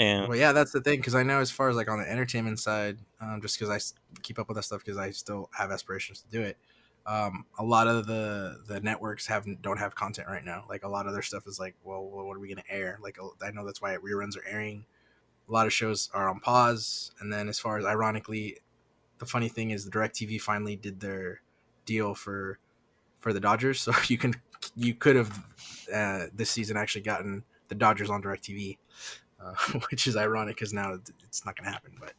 G: And
F: Well, yeah, that's the thing because I know as far as like on the entertainment side, um, just because I keep up with that stuff because I still have aspirations to do it. Um, a lot of the the networks have don't have content right now. Like a lot of their stuff is like, well, what are we gonna air? Like I know that's why reruns are airing. A lot of shows are on pause, and then as far as ironically, the funny thing is the Directv finally did their deal for for the Dodgers, so you can you could have uh, this season actually gotten the Dodgers on Directv uh, which is ironic because now it's not going to happen. But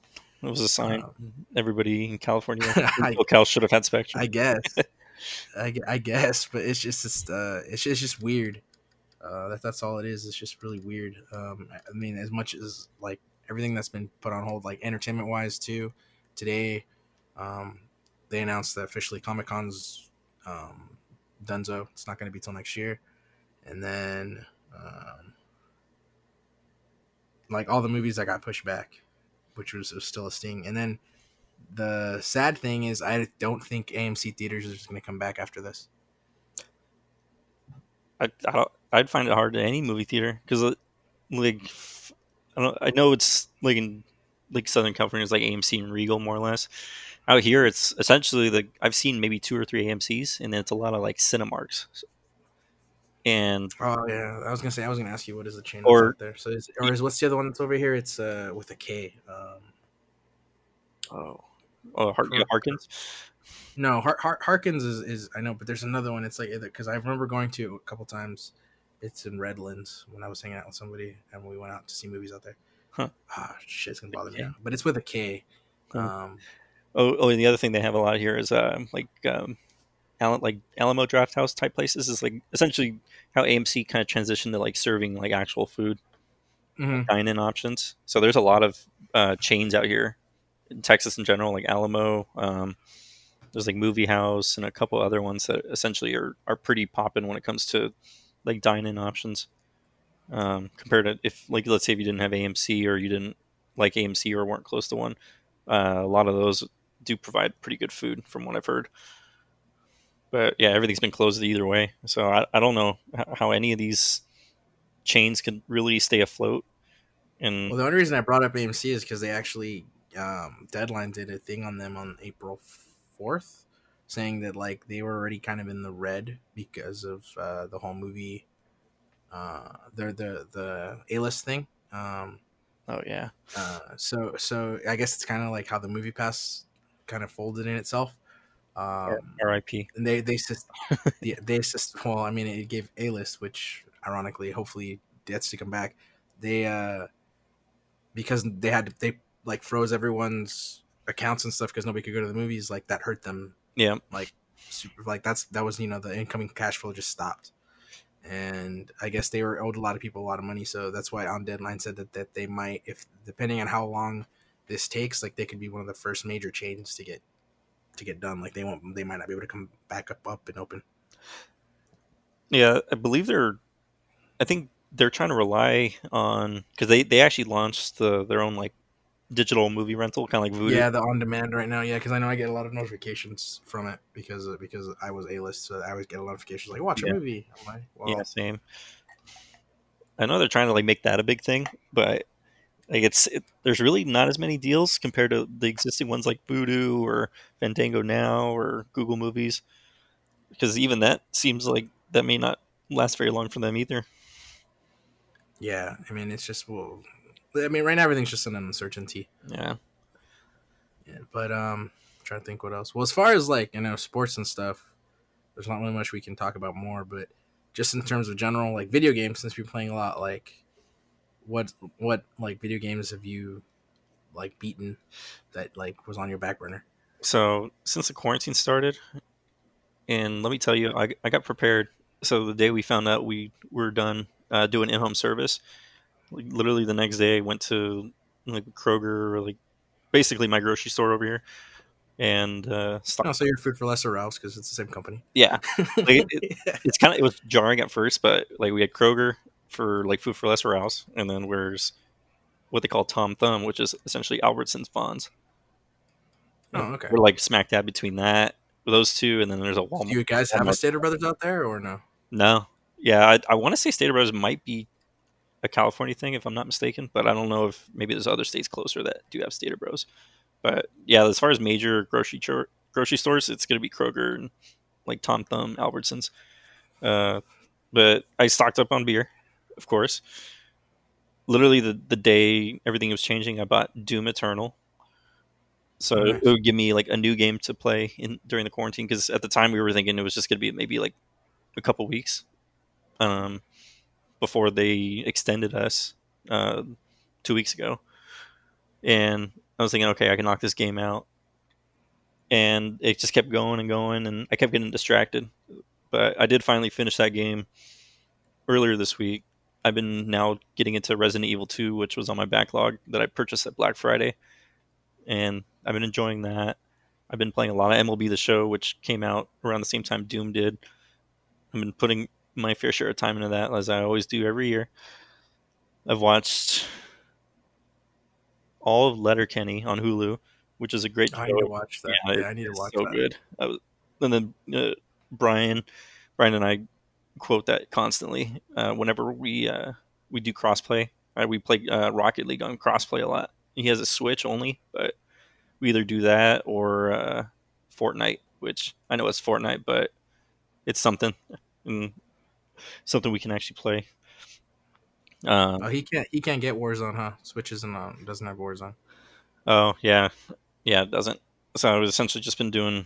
G: it was a sign.
F: uh,
G: Everybody in California,
F: I-
G: should have had Spectrum.
F: I guess, I, I guess, but it's just just uh, it's it's just weird. Uh, that that's all it is. It's just really weird. Um, I mean, as much as like everything that's been put on hold, like entertainment wise too. Today, um, they announced that officially Comic Con's um, Dunzo. It's not going to be till next year, and then um, like all the movies that got pushed back, which was, was still a sting, and then the sad thing is I don't think AMC theaters is going to come back after this.
G: I, I don't, I'd find it hard to any movie theater because uh, like f- I don't I know it's like in like Southern California is like AMC and Regal more or less. Out here, it's essentially the I've seen maybe two or three AMC's, and then it's a lot of like Cinemarks. And
F: Oh yeah, I was gonna say I was gonna ask you what is the chain
G: Or-
F: that's out there. So is, or is what's the other one that's over here? It's uh with a K. Um,
G: oh, oh Har- yeah, Harkins.
F: no, Har- Har- Harkins is, is I know, but there's another one. It's like because I remember going to a couple times. It's in Redlands when I was hanging out with somebody and we went out to see movies out there.
G: Huh.
F: Ah, shit, it's gonna bother me now. But it's with a K.
G: Cool.
F: Um,
G: Oh, oh, and the other thing they have a lot here is uh, like um, Al- like Alamo Drafthouse type places is like essentially how AMC kind of transitioned to like serving like actual food.
F: mhm.
G: dine-in options. So there's a lot of uh, chains out here in Texas in general, like Alamo. Um, there's like Movie House and a couple other ones that essentially are are pretty popping when it comes to like dine-in options. Um, compared to if like let's say if you didn't have AMC or you didn't like AMC or weren't close to one, Uh, a lot of those do provide pretty good food, from what I've heard. But yeah, everything's been closed either way, so I, I don't know how any of these chains can really stay afloat. And
F: Well, the only reason I brought up AMC is because they actually um, Deadline did a thing on them on April fourth, saying that like they were already kind of in the red because of uh, the whole movie, uh, the the the A list thing. Um,
G: oh yeah,
F: uh, so so I guess it's kind of like how the MoviePass kind of folded in itself. Um,
G: R.I.P.
F: and they they yeah, they just Well, I mean, it gave A list, which ironically, hopefully, gets to come back. They uh because they had they like froze everyone's accounts and stuff because nobody could go to the movies. Like that hurt them.
G: Yeah,
F: Like super. Like that's that was you know the incoming cash flow just stopped. And I guess they were owed a lot of people a lot of money, so that's why on deadline said that, that they might, if depending on how long this takes, like they could be one of the first major chains to get to get done. Like they won't, they might not be able to come back up up and open.
G: yeah. I believe they're. I think they're trying to rely on because they they actually launched the their own like digital movie rental, kind of like Vudu.
F: Yeah, the on demand right now. Yeah, because I know I get a lot of notifications from it because because I was a list, so I always get a notification like watch a movie. Like,
G: yeah, same. I know they're trying to like make that a big thing, but like it's it, there's really not as many deals compared to the existing ones like Vudu or Fandango Now or Google Movies, because even that seems like that may not last very long for them either.
F: yeah. I mean, it's just well, I mean, right now everything's just an uncertainty.
G: Yeah,
F: Yeah, but um, I'm trying to think what else. Well, as far as like you know sports and stuff, there's not really much we can talk about more. But just in terms of general like video games, since we're playing a lot, like what what like video games have you like beaten that like was on your back burner?
G: So since the quarantine started, and let me tell you, I, I got prepared. So the day we found out we were done uh, doing in-home service, like literally the next day I went to like Kroger or like basically my grocery store over here, and uh, stocked
F: Oh, so you're food for lesser Ralph's because it's the same company.
G: yeah, Like, it- it's kind of it was jarring at first, but like we had Kroger for like food for less or else, and then where's what they call Tom Thumb, which is essentially Albertsons Vons.
F: oh, okay.
G: We're like smack dab between that, those two, and then there's a Walmart.
F: Do you guys have a. Stater Brothers out there or no?
G: No, yeah, I, I want to say Stater Brothers might be a California thing if I'm not mistaken, but I don't know if maybe there's other states closer that do have Stater Bros. But yeah, as far as major grocery chor- grocery stores, it's gonna be Kroger and like Tom Thumb, Albertsons. Uh, but I stocked up on beer, of course. Literally the the day everything was changing, I bought Doom Eternal. So
F: Oh,
G: it-
F: nice.
G: it would give me like a new game to play in during the quarantine because at the time we were thinking it was just gonna be maybe like a couple weeks um, before they extended us uh, two weeks ago. And I was thinking, okay, I can knock this game out. And it just kept going and going, and I kept getting distracted. But I did finally finish that game earlier this week. I've been now getting into Resident Evil 2, which was on my backlog that I purchased at Black Friday. And I've been enjoying that. I've been playing a lot of MLB The Show, which came out around the same time Doom did. I've been putting my fair share of time into that, as I always do every year. I've watched all of Letterkenny on Hulu, which is a great
F: I
G: show.
F: need to watch that.
G: Yeah,
F: Yeah, I need to watch
G: so
F: that.
G: good. I was, and then uh, Brian, Brian and I quote that constantly uh, whenever we uh, we do crossplay. Right? We play uh, Rocket League on crossplay a lot. He has a Switch only, but we either do that or uh, Fortnite, which I know it's Fortnite, but it's something and something we can actually play. Um,
F: Oh, he can't. He can't get Warzone, huh? Switch isn't on. Doesn't have Warzone.
G: Oh yeah, yeah, it doesn't. So I've essentially just been doing.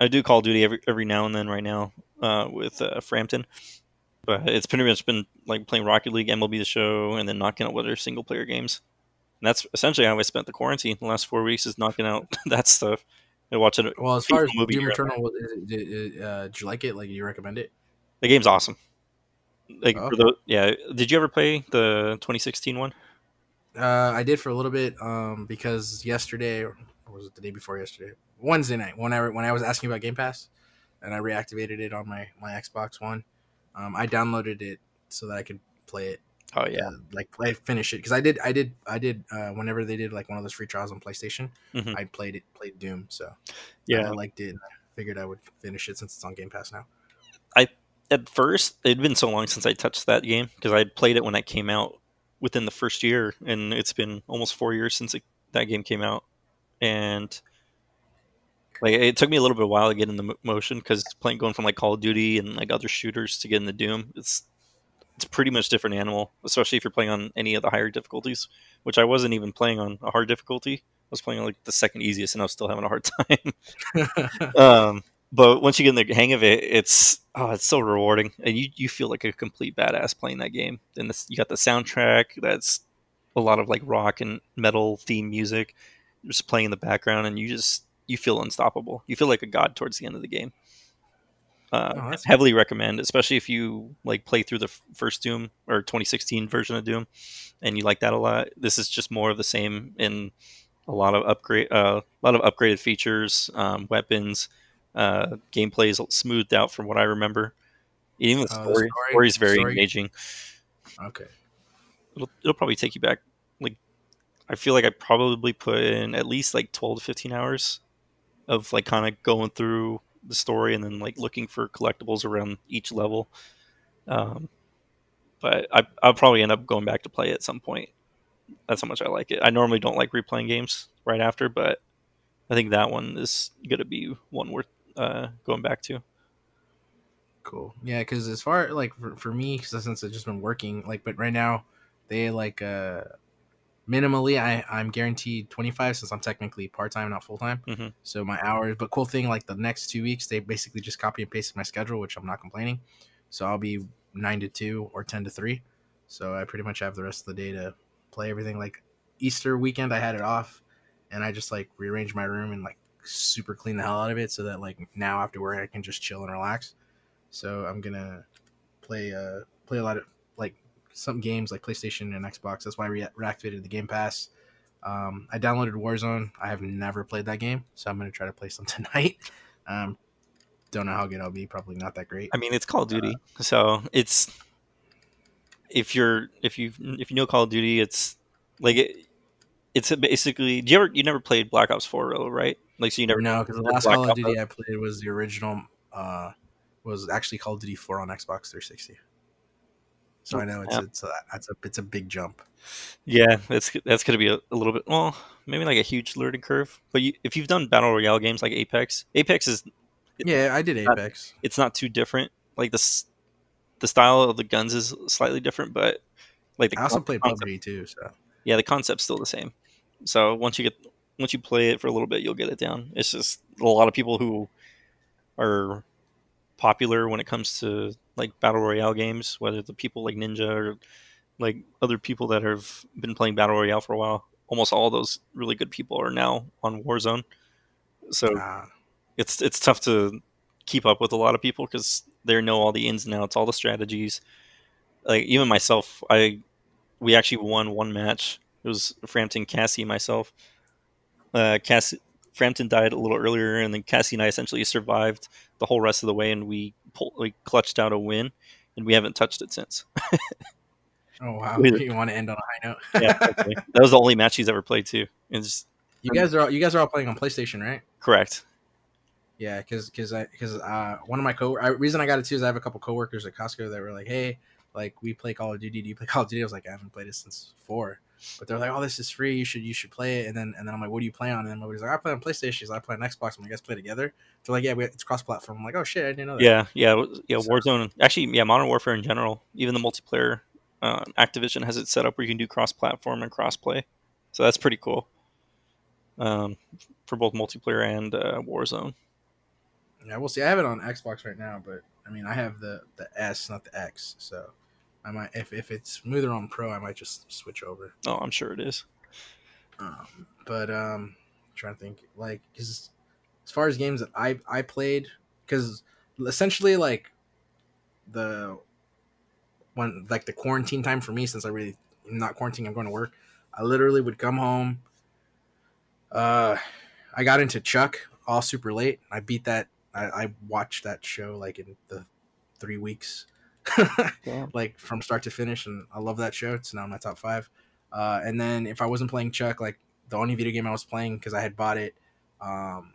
G: I do Call of Duty every every now and then. Right now, uh, with uh, Frampton, but it's pretty much been like playing Rocket League, MLB The Show, and then knocking out other single player games. And that's essentially how I spent the quarantine the last four weeks is knocking out that stuff and watching it.
F: Well, as far as
G: movie
F: Doom Eternal, was- is it- did, uh, did you like it? Like, do you recommend it?
G: The game's awesome. Like
F: Oh,
G: for the yeah, did you ever play the 2016 one?
F: Uh, I did for a little bit, um, because yesterday, or was it the day before yesterday? Wednesday night, when I when I was asking about Game Pass, and I reactivated it on my my Xbox One, um, I downloaded it so that I could play it
G: Oh yeah.
F: uh, like I finish it because I did I did I did uh, whenever they did like one of those free trials on PlayStation,
G: Mhm.
F: I played it played Doom, so
G: Yeah.
F: I liked it. And I figured I would finish it since it's on Game Pass now.
G: I at first, it'd been so long since I touched that game because I played it when it came out within the first year, and it's been almost four years since it, that game came out. And like it took me a little bit of while to get in the motion because playing going from like Call of Duty and like other shooters to get into Doom, it's it's pretty much different animal, especially if you're playing on any of the higher difficulties, which I wasn't even playing on a hard difficulty. I was playing on like the second easiest, and I was still having a hard time. um, but once you get in the hang of it, it's oh, it's so rewarding, and you you feel like a complete badass playing that game. And this, you got the soundtrack that's a lot of like rock and metal theme music just playing in the background, and you just you feel unstoppable. You feel like a god towards the end of the game. Uh,
F: Oh,
G: heavily recommend, especially if you like play through the first Doom or 2016 version of Doom, and you like that a lot. This is just more of the same in a lot of upgrade, uh, a lot of upgraded features, um, weapons, uh, gameplay is smoothed out from what I remember. Even the
F: Oh, the
G: story-
F: story
G: is very
F: story-
G: engaging.
F: okay.
G: It'll, it'll probably take you back. Like, I feel like I probably put in at least like 12 to 15 hours of like kind of going through the story and then like looking for collectibles around each level. Um, but I, I'll probably end up going back to play at some point. That's how much I like it. I normally don't like replaying games right after, but I think that one is going to be one worth uh, going back to.
F: Cool. Yeah, because as far like for, for me, since I've just been working, like, but right now they like uh minimally I I'm guaranteed 25 since I'm technically part time, not full time.
G: Mhm.
F: So my hours. But cool thing, like the next two weeks, they basically just copy and pasted my schedule, which I'm not complaining. So I'll be nine to two or ten to three. So I pretty much have the rest of the day to play everything. Like Easter weekend, I had it off, and I just like rearranged my room and like super clean the hell out of it, so that like now after work I can just chill and relax. So I'm gonna play uh play a lot of like some games like PlayStation and Xbox. That's why I re- reactivated the Game Pass. Um, I downloaded Warzone. I have never played that game, so I'm gonna try to play some tonight. Um, don't know how good I'll be. Probably not that great.
G: I mean, it's Call of Duty, so it's if you're if you if you know Call of Duty, it's like it, it's basically. Do you ever you never played Black Ops Four, though, right? Like so you never
F: No, because the last
G: Black
F: Call of
G: Ops-
F: Duty I played was the original. Uh, was actually Call of Duty Four on Xbox 360. So I know it's
G: Yeah.
F: it's a, it's a it's a big jump.
G: Yeah, that's that's gonna be a, a little bit well, maybe like a huge learning curve. But you, if you've done battle royale games like Apex, Apex is
F: Yeah, I did
G: not-
F: Apex.
G: it's not too different. Like this, the style of the guns is slightly different, but like the
F: I also
G: con-
F: played
G: concept-
F: PUBG too. So
G: yeah, the concept's still the same. So once you get once you play it for a little bit, you'll get it down. It's just a lot of people who are popular when it comes to like battle royale games, whether the people like Ninja or like other people that have been playing battle royale for a while. Almost all those really good people are now on Warzone. So
F: uh,
G: it's it's tough to keep up with a lot of people because they know all the ins and outs, all the strategies. Like even myself, I we actually won one match. It was Frampton, Cassie, and myself. Uh, Cassie, Frampton died a little earlier, and then Cassie and I essentially survived the whole rest of the way, and we pull, we clutched out a win, and we haven't touched it since.
F: oh wow,
G: Wait.
F: you want to end on a high note?
G: yeah, definitely. that was the only match he's ever played too. It's
F: you guys are all, you guys are all playing on PlayStation, right?
G: correct.
F: Yeah, because because I because uh one of my co I, reason I got it too is I have a couple coworkers at Costco that were like, hey, like we play Call of Duty. Do you play Call of Duty? I was like, I haven't played it since four. But they're like, oh, this is free. You should you should play it. And then and then I'm like, what do you play on? And then nobody's like, I play on PlayStation. She's like, I play on Xbox. And you guys play together. They're like, yeah, we, it's cross platform. I'm like, oh shit, I didn't know that.
G: Yeah, yeah, yeah.
F: So-
G: Warzone, actually, yeah, Modern Warfare in general, even the multiplayer, uh, Activision has it set up where you can do cross-platform and cross-play, so that's pretty cool. Um, for both multiplayer and uh, Warzone.
F: Yeah, we'll see. I have it on Xbox right now, but I mean, I have the the S, not the X. So I might if if it's smoother on Pro, I might just switch over.
G: Oh, I'm sure it is.
F: Um, but um, trying to think like as far as games that I I played, because essentially like the when like the quarantine time for me, since I really am not quarantining, I'm going to work. I literally would come home. Uh, I got into Chuck all super late. I beat that. I, I watched that show like in the three weeks. Like from start to finish, and I love that show. It's now in my top five. Uh, and then if I wasn't playing Chuck, like the only video game I was playing because I had bought it um,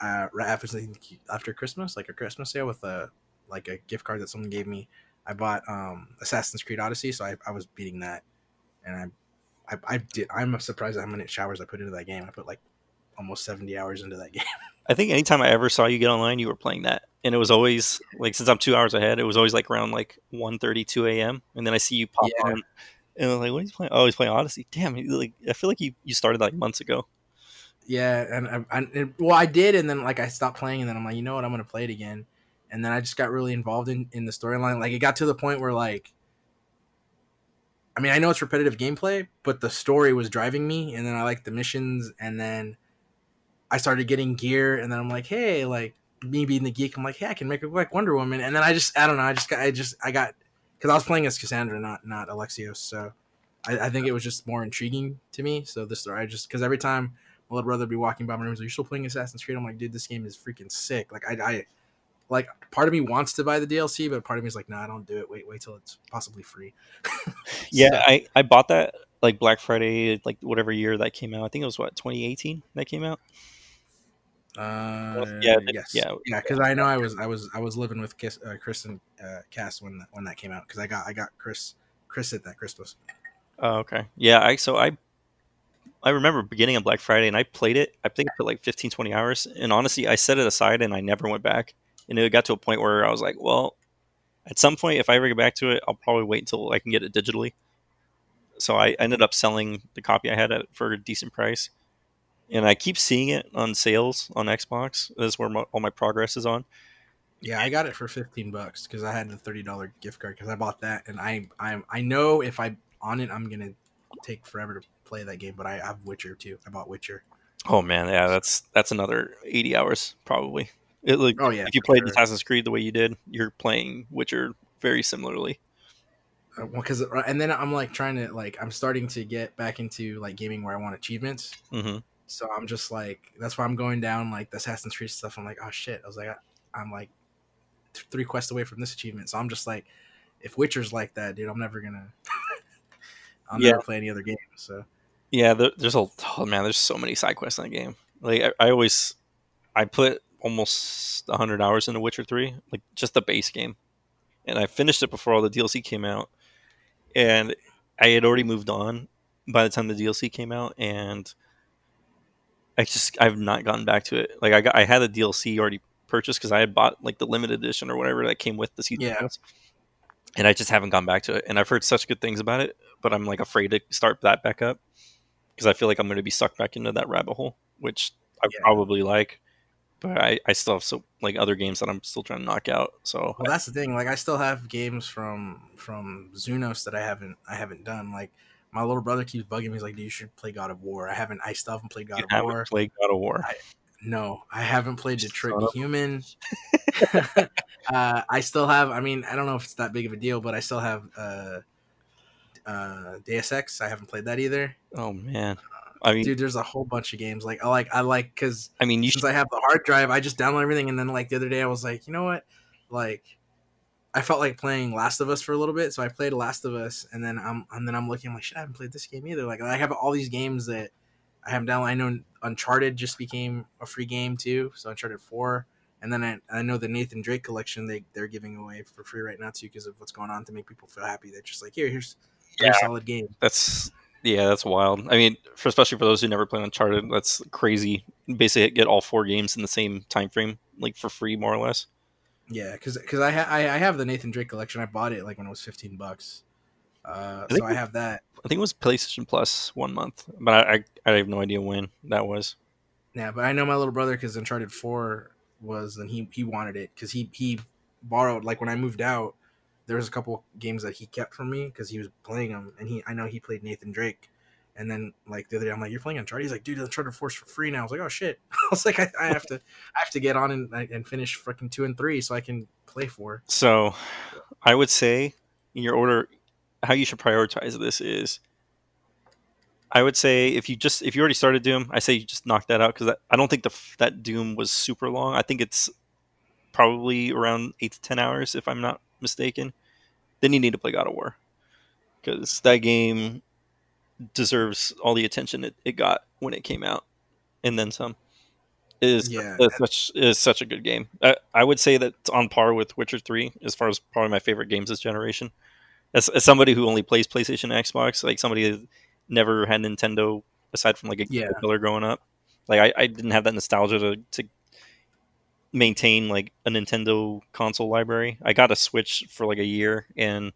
F: uh, right after after Christmas, like a Christmas sale with a like a gift card that someone gave me. I bought um, Assassin's Creed Odyssey, so I, I was beating that, and I, I I did. I'm surprised at how many showers I put into that game. I put like almost 70 hours into that game.
G: I think anytime I ever saw you get online, you were playing that, and it was always like since I'm two hours ahead, it was always like around like 1.30, 2 a.m. And then I see you pop
F: Yeah.
G: on, and I'm like, "What are you playing? Oh, he's playing Odyssey. Damn, like I feel like you you started like months ago.
F: Yeah, and I, I well, I did, and then like I stopped playing, and then I'm like, you know what, I'm gonna play it again, and then I just got really involved in in the storyline. Like it got to the point where like, I mean, I know it's repetitive gameplay, but the story was driving me, and then I liked the missions, and then I started getting gear, and then I'm like, hey, like me being the geek, I'm like, hey, I can make it look like Wonder Woman, and then I just, I don't know, I just got, I just, I got, because I was playing as Cassandra, not not Alexios, so I, I think it was just more intriguing to me. So this story, I just because every time my little brother would be walking by my room, he's like, "You're still playing Assassin's Creed?" I'm like, "Dude, this game is freaking sick!" Like, I, I, like, part of me wants to buy the DLC, but part of me is like, "Nah, I don't do it. Wait, wait till it's possibly free."
G: Yeah, I I bought that like Black Friday, like whatever year that came out. I think it was what 2018 that came out.
F: Uh,
G: yeah,
F: yes,
G: yeah.
F: yeah, Because I know I was, I was, I was living with Kiss, uh, Chris and uh, Cass when that, when that came out. Because I got, I got Chris, Chris at that Christmas.
G: Oh, okay. Yeah, I so I I remember beginning of Black Friday and I played it. I think for like 15 20 hours and honestly, I set it aside and I never went back. And it got to a point where I was like, well, at some point if I ever get back to it, I'll probably wait until I can get it digitally. So I ended up selling the copy I had at for a decent price. And I keep seeing it on sales on Xbox. That's where my, all my progress is on.
F: Yeah, I got it for fifteen bucks because I had the thirty dollar gift card because I bought that, and I, I, I know if I on it, I'm gonna take forever to play that game. But I have Witcher too. I bought Witcher.
G: Oh man, yeah, that's that's another 80 hours probably. It like
F: Oh yeah,
G: if you played
F: sure.
G: Assassin's Creed the way you did, you're playing Witcher very similarly.
F: Uh, well, because and then I'm like trying to like I'm starting to get back into like gaming where I want achievements.
G: hmm
F: So I'm just like that's why I'm going down like the Assassin's Creed stuff. I'm like, oh shit. I was like, I, I'm like th- three quests away from this achievement. So I'm just like, if Witcher's like that, dude, I'm never gonna. I'll
G: Yeah.
F: never play any other game. So
G: Yeah, there, there's a oh man, there's so many side quests in that game. Like I, I always, I put almost 100 hours into Witcher Three, like just the base game, and I finished it before all the DLC came out, and I had already moved on by the time the DLC came out, and I just I've not gotten back to it. Like I got I had a DLC already purchased because I had bought like the limited edition or whatever that came with the season
F: Yeah.
G: pass, and I just haven't gone back to it. And I've heard such good things about it, but I'm like afraid to start that back up because I feel like I'm going to be sucked back into that rabbit hole, which I
F: Yeah.
G: probably like. But I, I still have so like other games that I'm still trying to knock out. So
F: well, that's the thing. Like I still have games from from Zunos that I haven't I haven't done. Like my little brother keeps bugging me. He's like, "Dude, you should play God of War." I haven't. I still haven't played God
G: you
F: of
G: haven't
F: War.
G: played God of War.
F: I- No, I haven't played Detroit
G: of-
F: Human. uh, I still have. I mean, I don't know if it's that big of a deal, but I still have uh, uh, Deus Ex. I haven't played that either.
G: oh man, I mean,
F: Dude, there's a whole bunch of games. Like I like I like because
G: I mean, you
F: since
G: should,
F: I have the hard drive, I just download everything. And then like the other day, I was like, you know what? Like, I felt like playing Last of Us for a little bit, so I played Last of Us, and then I'm and then I'm looking I'm like, shit, I haven't played this game either. Like I have all these games that I haven't downloaded. I know Uncharted just became a free game too, so Uncharted Four. And then I, I know the Nathan Drake collection they they're giving away for free right now too because of what's going on to make people feel happy. They're just like, here, here's
G: Yeah.
F: a solid game.
G: that's yeah, that's wild. I mean, for especially for those who never played Uncharted, that's crazy. Basically, get all four games in the same time frame, like for free, more or less.
F: Yeah, because because I, ha- I I have the Nathan Drake collection. I bought it like when it was fifteen bucks. Uh,
G: think
F: so I have that.
G: I think it was PlayStation Plus one month, but I I, I have no idea when that was.
F: Yeah, but I know my little brother because Uncharted Four was, and he he wanted it because he he borrowed like when I moved out. There was a couple games that he kept from me because he was playing them, and he I know he played Nathan Drake. And then like the other day, I'm like, "You're playing Uncharted?" He's like, "Dude, Uncharted Four's for free now." I was like, "Oh shit!" I was like, "I, I have to, I have to get on and and finish fucking two and three so I can play four.
G: So, I would say in your order, how you should prioritize this is. I would say if you just if you already started Doom, I say you just knock that out because I don't think the that Doom was super long. I think it's probably around eight to ten hours if I'm not mistaken, then you need to play God of War because that game deserves all the attention it, it got when it came out, and then some. It is
F: Yeah.
G: is such is such a good game. I, I would say that it's on par with Witcher Three as far as probably my favorite games this generation. As, as somebody who only plays PlayStation and Xbox, like somebody that never had Nintendo aside from like a
F: Yeah.
G: killer growing up, like I, I didn't have that nostalgia to, to maintain like a Nintendo console library. I got a Switch for like a year, and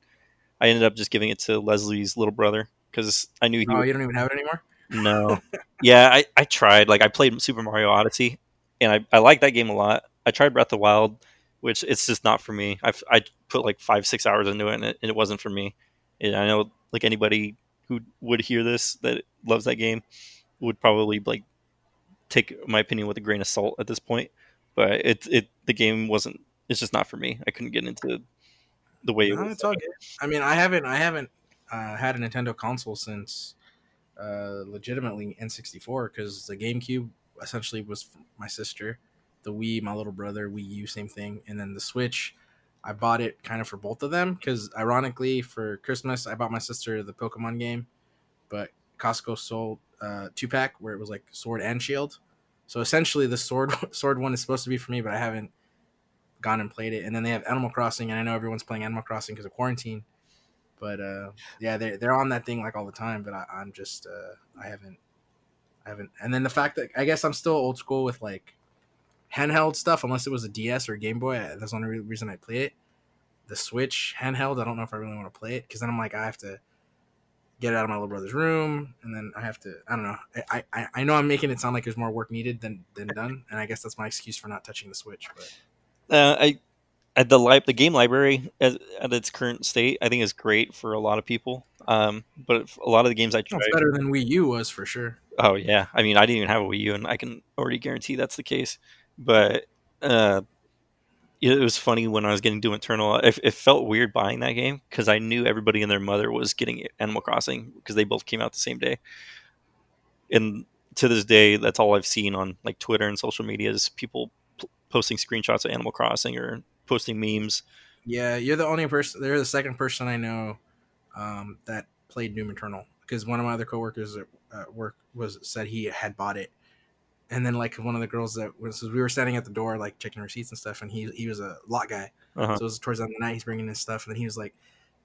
G: I ended up just giving it to Leslie's little brother because I knew he
F: Oh,
G: would
F: you don't even have it anymore.
G: no. yeah, I, I tried. Like I played Super Mario Odyssey, and I, I like that game a lot. I tried Breath of the Wild, which it's just not for me. I've I put like five six hours into it, and it, and it wasn't for me. And I know like anybody who would hear this that loves that game would probably like take my opinion with a grain of salt at this point. But it it the game wasn't. It's just not for me. I couldn't get into the way it
F: No,
G: was.
F: it's all good. I mean, I haven't, I haven't uh, had a Nintendo console since uh, legitimately N64 because the GameCube essentially was my sister, the Wii, my little brother, Wii U, same thing, and then the Switch. I bought it kind of for both of them because, ironically, for Christmas I bought my sister the Pokemon game, but Costco sold uh, two pack where it was like Sword and Shield. So essentially, the sword sword one is supposed to be for me, but I haven't gone and played it. And then they have Animal Crossing, and I know everyone's playing Animal Crossing because of quarantine. But uh, yeah, they're they're on that thing like all the time. But I, I'm just uh, I haven't I haven't. And then the fact that I guess I'm still old school with like handheld stuff, unless it was a DS or a Game Boy. That's the only re- reason I play it. The Switch handheld, I don't know if I really want to play it because then I'm like I have to get it out of my little brother's room, and then I have to. I don't know. I, I I know I'm making it sound like there's more work needed than than done, and I guess that's my excuse for not touching the Switch. But
G: Uh, I at the li- the game library at, at its current state, I think is great for a lot of people. Um, but a lot of the games I
F: it's
G: tried,
F: better than Wii U was for sure.
G: oh yeah, I mean I didn't even have a Wii U, and I can already guarantee that's the case. But uh, it was funny when I was getting Doom Eternal. It, it felt weird buying that game because I knew everybody and their mother was getting Animal Crossing because they both came out the same day. And to this day, that's all I've seen on like Twitter and social media is people p- posting screenshots of Animal Crossing or posting memes.
F: Yeah, you're the only person. They're the second person I know um, that played Doom Eternal because one of my other coworkers at, work was said he had bought it, and then like one of the girls that was we were standing at the door like checking receipts and stuff, and he he was a lot guy,
G: Uh-huh.
F: so it was towards the end of the night he's bringing his stuff, and then he was like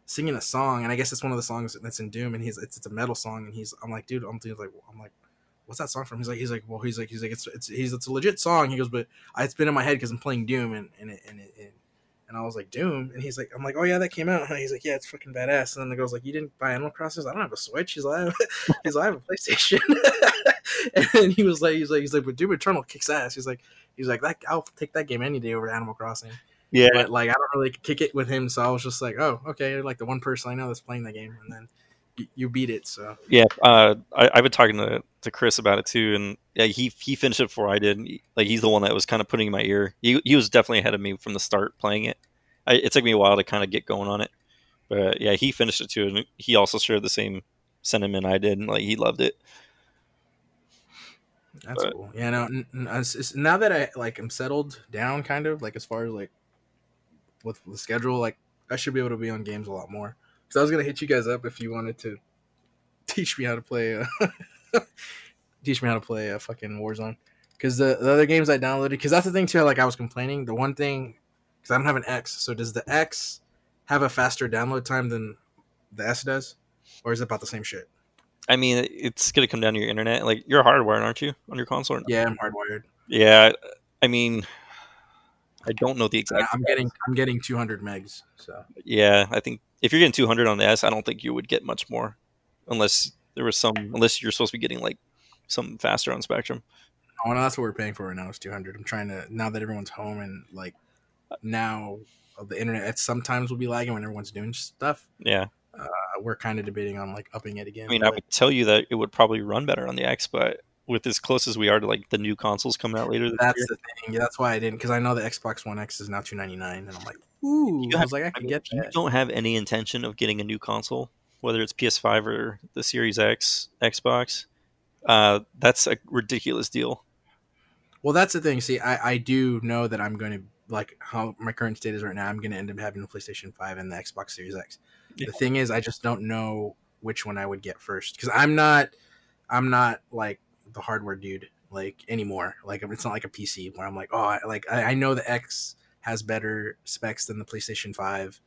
F: singing a song, and I guess it's one of the songs that's in Doom, and he's it's, it's a metal song, and he's I'm like dude, I'm dude, like I'm like. What's that song from? He's like, he's like, well, he's like, he's like, it's, it's, he's, it's a legit song. He goes, but it's been in my head because I'm playing Doom, and and it, and it, and and I was like, Doom. And he's like, I'm like, oh yeah, that came out. And he's like, yeah, it's fucking badass. And then the girl's like, you didn't buy Animal Crossing? I don't have a Switch. He's like, I have, he's like, I have a PlayStation. and he was like, he's like, he's like, but Doom Eternal kicks ass. He's like, he's like, that I'll take that game any day over Animal Crossing.
G: Yeah,
F: But like, I don't really kick it with him. So I was just like, oh, okay, you're like the one person I know that's playing that game. And then you, beat it. So
G: yeah. Uh, I, I've been talking to, to Chris about it too, and yeah, he he finished it before I did. Like he's the one that was kind of putting in my ear. He he was definitely ahead of me from the start playing it. I, it took me a while to kind of get going on it, but yeah, he finished it too, and he also shared the same sentiment I did. And, like he loved it.
F: That's
G: But-
F: cool. Yeah, no. n- n- it's- it's- now that I like am settled down, kind of like as far as like with the schedule, like I should be able to be on games a lot more. Because I was gonna hit you guys up if you wanted to teach me how to play. Uh, teach me how to play a fucking Warzone. Because the, the other games I downloaded, because that's the thing too. Like I was complaining, the one thing, because I don't have an X. So does the X have a faster download time than the S does, or is it about the same shit?
G: I mean, it's gonna come down to your internet. Like you're hardwired, aren't you, on your console?
F: Yeah, I'm hardwired.
G: Yeah. I mean, I don't know the exact.
F: I'm getting I'm getting 200 megs. So
G: Yeah, I think if you're getting 200 on the S, I don't think you would get much more, unless there was some. Unless you're supposed to be getting like something faster on Spectrum.
F: Oh, no, that's what we're paying for right now. Is two hundred. I'm trying to now that everyone's home and like now the internet sometimes will be lagging when everyone's doing stuff.
G: Yeah,
F: Uh, we're kind of debating on like upping it again.
G: I mean, I would tell you that it would probably run better on the X, but with as close as we are to like the new consoles coming out later this
F: that's
G: year,
F: the thing. Yeah, that's why I didn't because I know the Xbox One X is now two ninety nine, and I'm like, ooh.
G: You
F: I
G: have-
F: was like, I
G: I
F: can
G: mean,
F: get
G: if you don't have any intention of getting a new console, whether it's PS5 or the Series X, Xbox, uh, that's a ridiculous deal.
F: Well, that's the thing. See, I I do know that I'm going to like how my current state is right now, I'm gonna end up having the PlayStation Five and the Xbox Series X.
G: Yeah.
F: The thing is, I just don't know which one I would get first because I'm not, I'm not like the hardware dude like anymore. Like it's not like a PC where I'm like, oh, I, like I, I know the X has better specs than the PlayStation Five,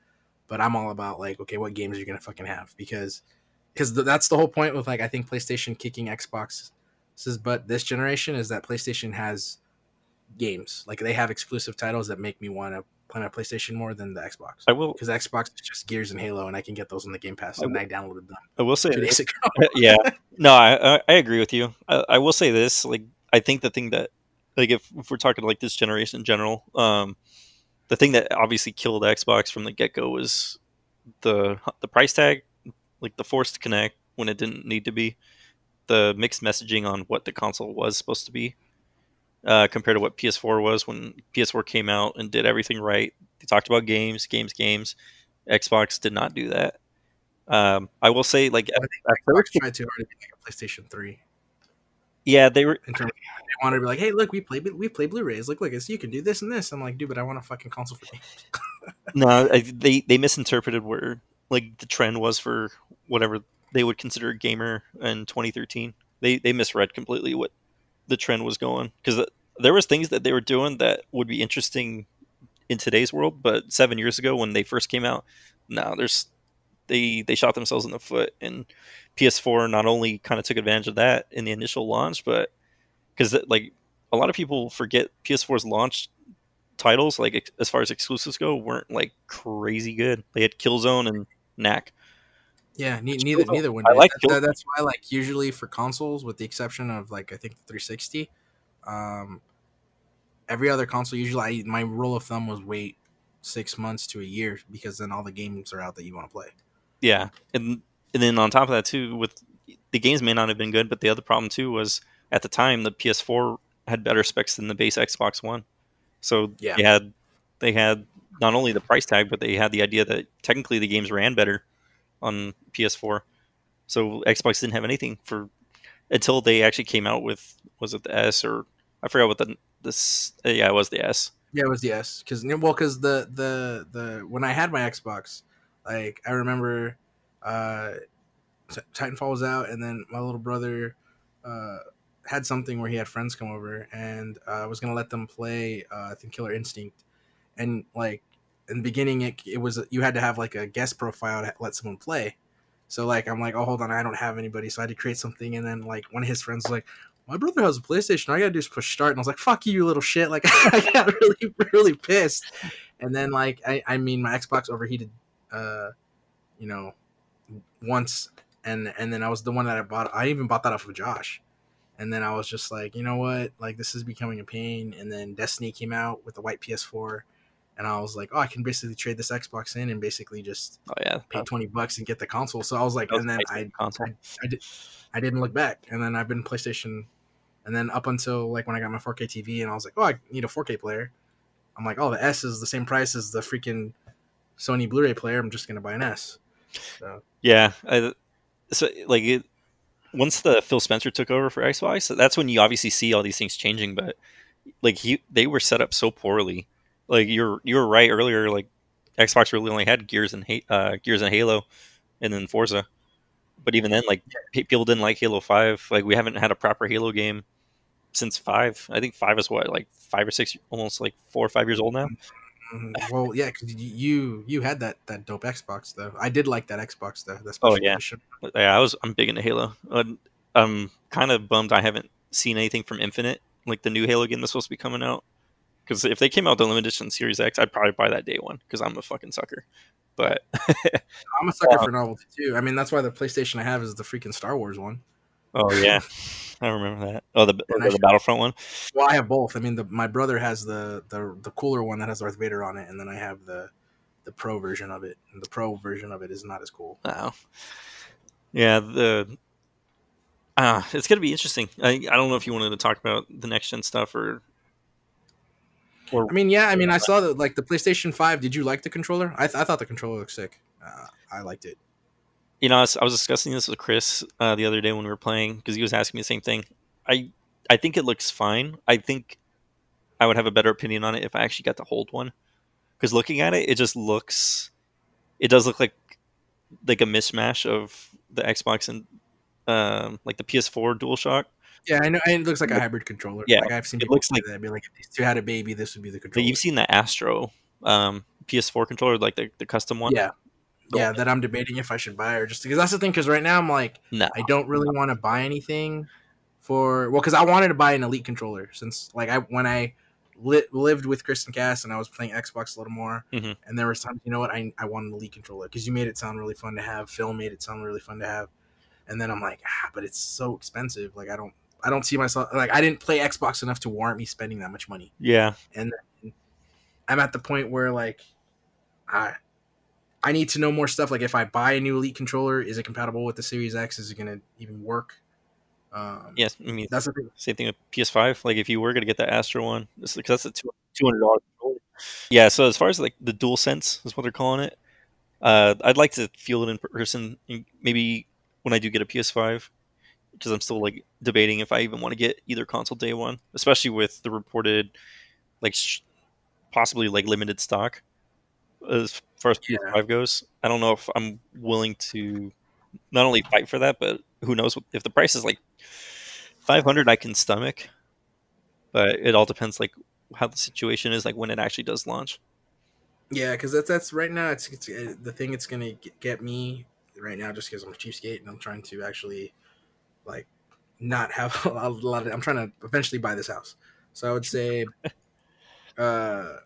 F: but I'm all about like, okay, what games are you gonna fucking have? Because, because th- that's the whole point with like I think PlayStation kicking Xbox says, but this generation is that PlayStation has games like they have exclusive titles that make me want to play my PlayStation more than the Xbox.
G: I will.
F: Because Xbox is just Gears and Halo, and I can get those on the Game Pass,
G: I
F: and
G: will-
F: I downloaded them
G: I will say
F: two days ago.
G: yeah no I, I agree with you I, I will say this like i think the thing that like if, if we're talking like this generation in general um the thing that obviously killed xbox from the get-go was the the price tag like the forced connect when it didn't need to be the mixed messaging on what the console was supposed to be uh, compared to what ps4 was when ps4 came out and did everything right they talked about games games games xbox did not do that um, I will say, like,
F: I
G: at,
F: think
G: at
F: Xbox
G: first,
F: tried too hard to be like a PlayStation Three.
G: yeah, they were
F: In terms, of, they wanted to be like, "Hey, look, we play we play Blu-rays. Look, look, it's, you can do this and this." I'm like, "Dude, but I want a fucking console for games."
G: no, I, they they misinterpreted where like the trend was for whatever they would consider a gamer in 2013. They they misread completely what the trend was going because there was things that they were doing that would be interesting in today's world, but seven years ago when they first came out, no, there's they they shot themselves in the foot, and PS4 not only kind of took advantage of that in the initial launch, but because like a lot of people forget PS4's launch titles, like ex- as far as exclusives go, weren't like crazy good. They had Killzone and Knack.
F: Yeah, ne- neither
G: Killzone-
F: neither one.
G: I
F: did.
G: like
F: That-
G: Killzone.
F: that's why, like, usually for consoles, with the exception of like I think the 360, um, every other console usually I, my rule of thumb was wait six months to a year because then all the games are out that you want to play.
G: Yeah, and and then on top of that too, with the games may not have been good, but the other problem too was at the time the PS4 had better specs than the base Xbox One. So
F: Yeah.
G: they had they had not only the price tag, but they had the idea that technically the games ran better on PS4. So Xbox didn't have anything for until they actually came out with was it the S or I forgot what the this uh, yeah it was the S.
F: Yeah, it was the S because well, because the the the when I had my Xbox, like I remember, uh, Titanfall was out, and then my little brother, uh, had something where he had friends come over, and uh, I was gonna let them play, uh, I think Killer Instinct, and like in the beginning, it it was you had to have like a guest profile to let someone play. So like I'm like, oh hold on, I don't have anybody, so I had to create something, and then like one of his friends was like, my brother has a PlayStation. I gotta do is push start, and I was like, "Fuck you, you little shit!" Like I got really, really pissed. And then like I, I mean, my Xbox overheated, uh, you know, once, and and then I was the one that I bought. I even bought that off of Josh. And then I was just like, you know what? Like this is becoming a pain. And then Destiny came out with the white PS4, and I was like, oh, I can basically trade this Xbox in and basically just
G: Oh yeah,
F: pay twenty bucks and get the console. So I was like,
G: was
F: and then I
G: console.
F: I, I did I didn't look back. And then I've been PlayStation and then up until like when I got my 4K TV and I was like, oh, I need a 4K player. I'm like, oh, the S is the same price as the freaking Sony Blu-ray player. I'm just gonna buy an S. So
G: Yeah, I, so like it, once the Phil Spencer took over for Xbox, that's when you obviously see all these things changing. But like he, they were set up so poorly. Like you're you were right earlier. Like Xbox really only had Gears and Ha- uh, Gears and Halo, and then Forza. But even then, like people didn't like Halo Five. Like we haven't had a proper Halo game since five. I think five is what like five or six, almost like four or five years old now.
F: mhm. well, yeah, because you you had that that dope Xbox though. I did like that Xbox though. That
G: Oh, yeah.
F: edition.
G: Yeah, I was I'm big into Halo. Uh, I'm kind of bummed I haven't seen anything from Infinite, like the new Halo game that's supposed to be coming out. Because if they came out with the limited edition Series X, I'd probably buy that day one because I'm a fucking sucker. But
F: I'm a sucker
G: Uh,
F: for novelty too. I mean, that's why the PlayStation I have is the freaking Star Wars one.
G: oh yeah, I remember that. Oh, the the
F: should-
G: Battlefront one.
F: Well, I have both. I mean, the, my brother has the, the the cooler one that has Darth Vader on it, and then I have the the pro version of it. And the pro version of it is not as cool.
G: Oh, yeah. The uh, it's gonna be interesting. I I don't know if you wanted to talk about the next gen stuff or. Or
F: I mean, yeah. I mean, I saw that like the PlayStation Five. Did you like the controller? I, th- I thought the controller looked sick. Uh, I liked it.
G: you know, I was, I was discussing this with Chris uh, the other day when we were playing because he was asking me the same thing. I I think it looks fine. I think I would have a better opinion on it if I actually got to hold one. Because looking at it, it just looks, it does look like like a mismatch of the Xbox and um, like the PS4 DualShock.
F: Yeah, I know. It looks like a hybrid controller.
G: Yeah,
F: like I've seen
G: it looks like-
F: that. I'd Be like, if these two had a baby, this would be the controller.
G: But you've seen the Astro um, PS4 controller, like the, the custom one.
F: yeah, yeah. That I'm debating if I should buy or just because that's the thing. Because right now I'm like,
G: No.
F: I don't really want to buy anything for well, because I wanted to buy an Elite controller since like I when I li- lived with Kristen Cass and I was playing Xbox a little more,
G: Mhm.
F: and there was times you know what I I want an Elite controller because you made it sound really fun to have. Phil made it sound really fun to have, and then I'm like, ah, but it's so expensive. Like I don't. I don't see myself like I didn't play Xbox enough to warrant me spending that much money.
G: Yeah.
F: and then I'm at the point where like I I need to know more stuff. Like if I buy a new Elite controller, is it compatible with the Series X? Is it gonna even work? Um,
G: Yes. I mean,
F: that's the thing.
G: same thing with PS5. Like if you were going to get the Astro one, because that's a two hundred dollars controller. Yeah. So as far as like the Dual Sense is what they're calling it, uh, I'd like to feel it in person. Maybe when I do get a PS5, because I'm still like debating if I even want to get either console day one, especially with the reported like sh- possibly like limited stock as far as PS5 goes. I don't know if I'm willing to not only fight for that, but who knows what, if the price is like 500 I can stomach, but it all depends like how the situation is like when it actually does launch.
F: Yeah, because that's that's right now. It's, it's uh, the thing. It's gonna get me right now just because I'm a cheapskate and I'm trying to actually like not have a lot of. I'm trying to eventually buy this house, so I would say, uh,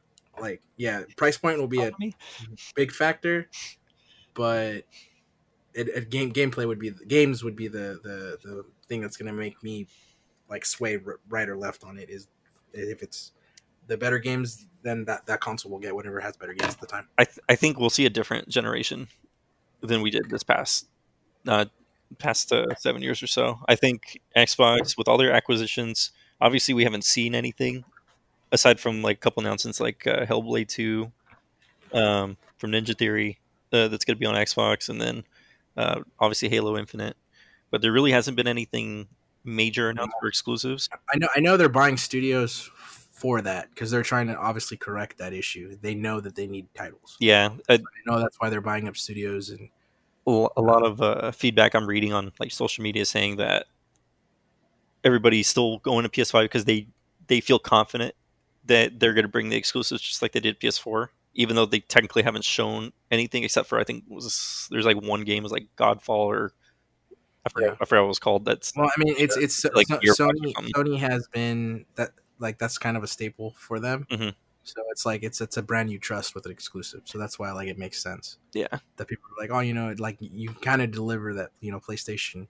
F: like yeah, price point will be a big factor, but it, it game gameplay would be games would be the the the thing that's gonna make me like sway right or left on it. Is if it's the better games, then that that console will get whatever has better games at the time.
G: I th- I think we'll see a different generation than we did this past uh, past uh, seven years or so. I think Xbox with all their acquisitions, obviously we haven't seen anything aside from like a couple announcements like uh, Hellblade Two um, from Ninja Theory uh, that's going to be on Xbox, and then uh, obviously Halo Infinite. But there really hasn't been anything major announced for exclusives.
F: I know I know they're buying studios for that because they're trying to obviously correct that issue. They know that they need titles.
G: Yeah, uh,
F: I know that's why they're buying up studios and
G: a lot of uh, feedback I'm reading on like social media saying that everybody's still going to PS5 because they they feel confident that they're going to bring the exclusives just like they did PS4, even though they technically haven't shown anything except for I think was there's like one game was like Godfall or I forgot,
F: Yeah.
G: I forgot what it was called. That's
F: well, I mean, it's it's
G: Like
F: so- Sony. Sony has been that like that's kind of a staple for them.
G: Mhm.
F: So it's like it's it's a brand new trust with an exclusive. So that's why like it makes sense
G: yeah,
F: that people are like, oh, you know, like you kind of deliver that. You know, PlayStation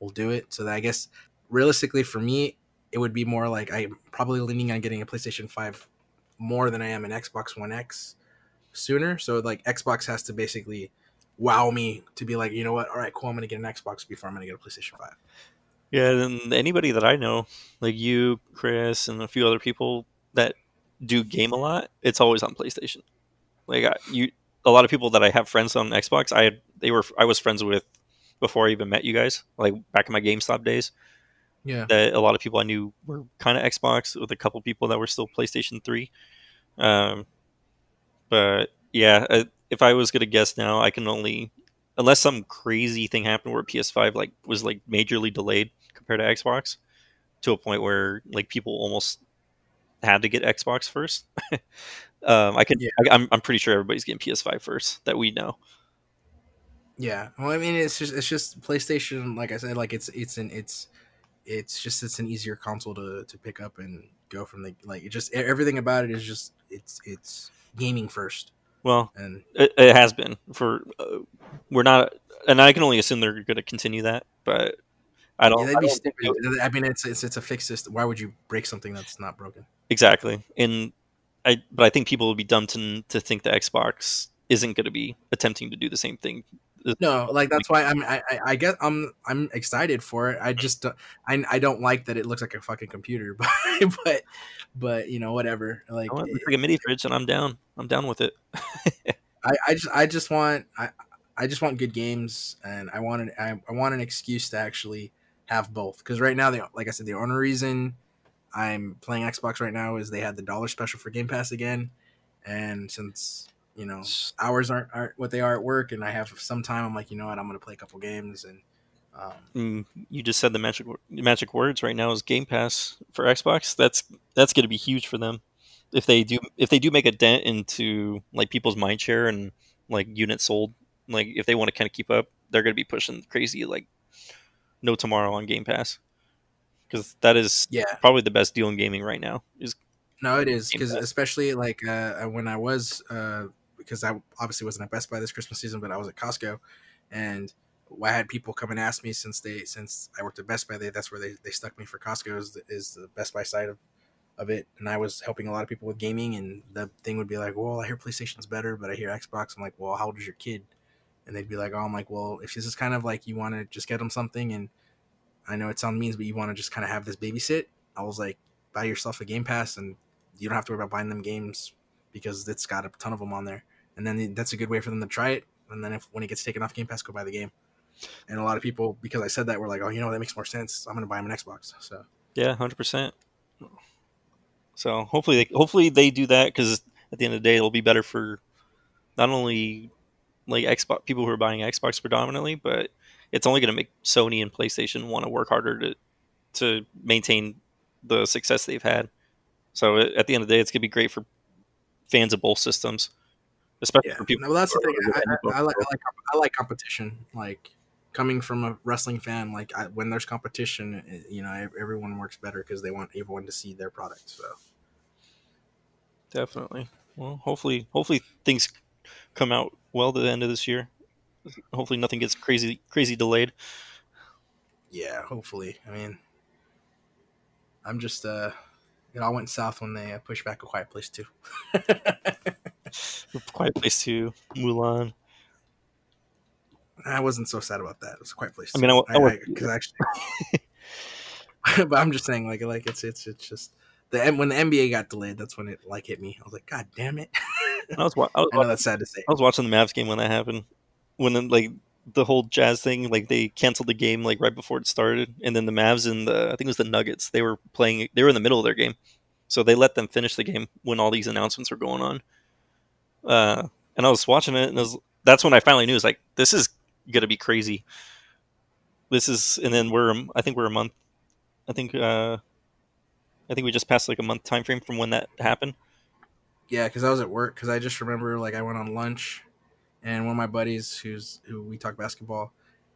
F: will do it. So that I guess realistically for me, it would be more like I'm probably leaning on getting a PlayStation Five more than I am an Xbox One X sooner. So like Xbox has to basically wow me to be like, you know what? All right, cool. I'm gonna get an Xbox before I'm gonna get a PlayStation Five.
G: yeah. And anybody that I know, like you, Chris, and a few other people that do game a lot, it's always on PlayStation. Like I, you, a lot of people that I have friends on Xbox, I had, they were I was friends with before I even met you guys, like back in my GameStop days.
F: Yeah.
G: That a lot of people I knew were kind of Xbox, with a couple people that were still PlayStation Three. Um, but yeah, if I was gonna guess now, I can only unless some crazy thing happened where PS5 like was like majorly delayed compared to Xbox to a point where like people almost had to get Xbox first. um, I can
F: Yeah.
G: I, I'm I'm pretty sure everybody's getting PS5 first that we know.
F: Yeah. Well, I mean, it's just it's just PlayStation. Like I said, like it's it's an it's it's just it's an easier console to to pick up and go from the like it just everything about it is just it's it's gaming first
G: Well,
F: and
G: it, it has been for uh, we're not, and I can only assume they're going to continue that, but I don't.
F: yeah,
G: I
F: that'd be
G: don't
F: stupid. I mean, it's it's it's a fixed system. Why would you break something that's not broken?
G: Exactly, and I but I think people would be dumb to to think the Xbox isn't going to be attempting to do the same thing.
F: No, like that's why I'm I, I- I guess I'm I'm excited for it. I just don't- I I don't like that it looks like a fucking computer, but but but you know whatever. Like
G: I want it's like a mini fridge, and I'm down. I'm down with it.
F: I, I just I just want I I just want good games and I want an I, I want an excuse to actually have both because right now the like I said the only reason I'm playing Xbox right now is they had the dollar special for Game Pass again, and since you know hours aren't aren't what they are at work, and I have some time, I'm like, you know what, I'm gonna play a couple games, and um,
G: you just said the magic magic words right now is Game Pass for Xbox. That's that's going to be huge for them if they do if they do make a dent into like people's mind share and like units sold. Like if they want to kind of keep up, they're going to be pushing crazy like no tomorrow on Game Pass because that is
F: yeah,
G: probably the best deal in gaming right now. Is
F: No, it is because especially like uh, when I was uh, because I obviously wasn't at Best Buy this Christmas season, but I was at Costco, and I had people come and ask me since they since I worked at Best Buy, they that's where they, they stuck me for Costco is the, is the Best Buy side of of it, and I was helping a lot of people with gaming, and the thing would be like, well, I hear PlayStation's better, but I hear Xbox. I'm like, well, how old is your kid? And they'd be like, oh, I'm like, well, if this is kind of like you want to just get them something, and I know it sounds mean, but you want to just kind of have this babysit, I was like, buy yourself a Game Pass, and you don't have to worry about buying them games because it's got a ton of them on there. And then that's a good way for them to try it. And then if when it gets taken off Game Pass, go buy the game. And a lot of people, because I said that, were like, "Oh, you know, that makes more sense. I'm going to buy them an Xbox." So
G: yeah, hundred percent. So hopefully, they, hopefully they do that because at the end of the day, it'll be better for not only like Xbox people who are buying Xbox predominantly, but it's only going to make Sony and PlayStation want to work harder to to maintain the success they've had. So it, at the end of the day, it's going to be great for fans of both systems, especially
F: yeah,
G: for people.
F: no, well, that's the thing. I, I, I like I like I like competition. Like coming from a wrestling fan, like I, when there's competition, eh, eh, you know, everyone works better because they want everyone to see their product. So
G: Definitely. Well, hopefully, hopefully things come out well to the end of this year. Hopefully, nothing gets crazy crazy delayed.
F: yeah, hopefully. I mean, I'm just uh, it all went south when they uh, pushed back a Quiet Place too.
G: Quiet Place Two, Mulan.
F: I wasn't so sad about that. It was a Quiet Place.
G: I mean, I- I
F: because actually, but I'm just saying, like, like it's it's it's just the when the NBA got delayed. That's when it like hit me. I was like, God damn it!
G: I was, wa- I was,
F: I know
G: watching,
F: that's sad to say.
G: I was watching the Mavs game when that happened. When then, like the whole Jazz thing, like they canceled the game like right before it started, and then the Mavs and the I think it was the Nuggets. They were playing. They were in the middle of their game, so they let them finish the game when all these announcements were going on. Uh, and I was watching it, and it was, that's when I finally knew. It's like this is gonna be crazy. This is, and then we're I think we're a month. I think uh, I think we just passed like a month time frame from when that happened.
F: Yeah, because I was at work. Because I just remember like I went on lunch, and one of my buddies who's who we talk basketball,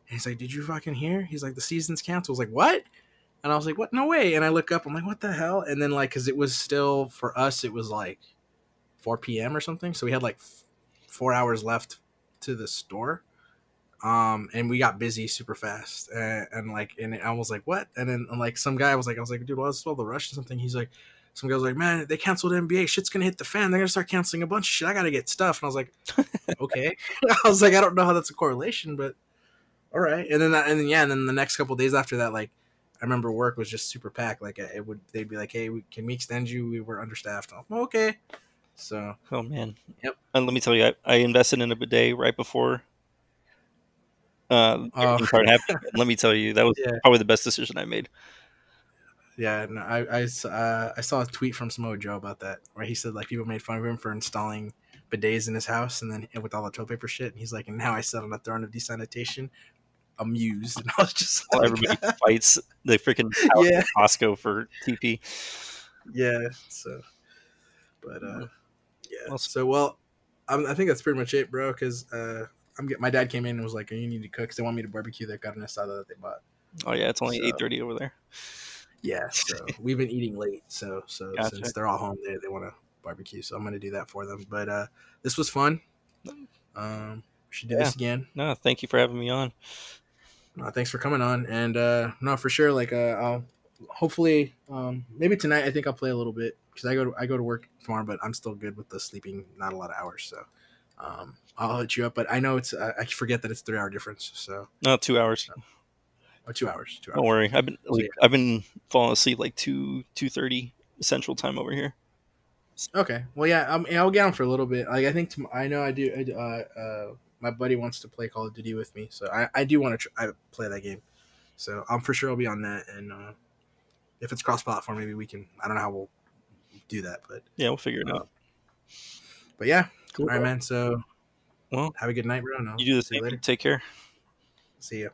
F: and he's like, "Did you fucking hear?" He's like, "The season's canceled." I was like, "What?" And I was like, "What? No way!" And I look up. I'm like, "What the hell?" And then like, because it was still for us, it was like 4 p.m. or something. So we had like f- four hours left to the store. Um, and we got busy super fast, and, and like, and I was like, "What?" And then like some guy was like, "I was like, dude, what's all the rush or something?" He's like, some guy was like, "Man, they canceled NBA. Shit's gonna hit the fan. They're gonna start canceling a bunch of shit. I gotta get stuff." And I was like, "Okay." I was like, "I don't know how that's a correlation, but all right." And then, that, and then, yeah, and then the next couple days after that, like, I remember work was just super packed. Like, it would they'd be like, "Hey, we, can we extend you? We were understaffed." Like, okay. So
G: Oh man.
F: Yep.
G: And let me tell you, I, I invested in a bidet right before uh,
F: Oh.
G: let me tell you, that was
F: Yeah.
G: probably the best decision I made.
F: yeah, no, I I, uh, I saw a tweet from Samoa Joe about that where he said like people made fun of him for installing bidets in his house and then with all the toilet paper shit. And he's like, and now I sit on a throne of desanitation, amused. And I was just like,
G: everybody fights the freaking
F: yeah,
G: Costco for TP.
F: yeah. So, but uh, yeah.
G: Well,
F: So well, I think that's pretty much it, bro. Because uh, I'm get, my dad came in and was like, "You need to cook." 'cause they want me to barbecue that carne asada that they bought.
G: Oh yeah, it's only
F: So-
G: eight thirty over there.
F: Yeah, so we've been eating late. So so
G: Gotcha.
F: since they're all home, they, they want to barbecue. So I'm gonna do that for them. But uh, this was fun. Um, we should do this again.
G: No, thank you for having me on.
F: Uh, thanks for coming on. And uh, no, for sure. Like uh, I'll hopefully um, maybe tonight. I think I'll play a little bit because I go to I go to work tomorrow, but I'm still good with the sleeping. Not a lot of hours, so. Um, I'll hit you up, but I know it's I, I forget that it's three hour difference. So
G: No, two hours.
F: oh, two hours, two hours.
G: Don't worry. I've been
F: So,
G: like,
F: yeah.
G: I've been falling asleep like two two thirty Central Time over here.
F: Okay. Well, yeah, um, yeah, I'll get on for a little bit. Like, I think tom- I know I do. I uh, uh, my buddy wants to play Call of Duty with me, so I, I do want to tr- I play that game. So I'm for sure I'll be on that, and uh, if it's cross platform, maybe we can. I don't know how we'll do that, but
G: Yeah, we'll figure it
F: Uh,
G: out.
F: but yeah.
G: Cool.
F: All right, man. So
G: Well,
F: have a good night, bro. and I'll
G: you do the same.
F: later.
G: Take care.
F: See ya.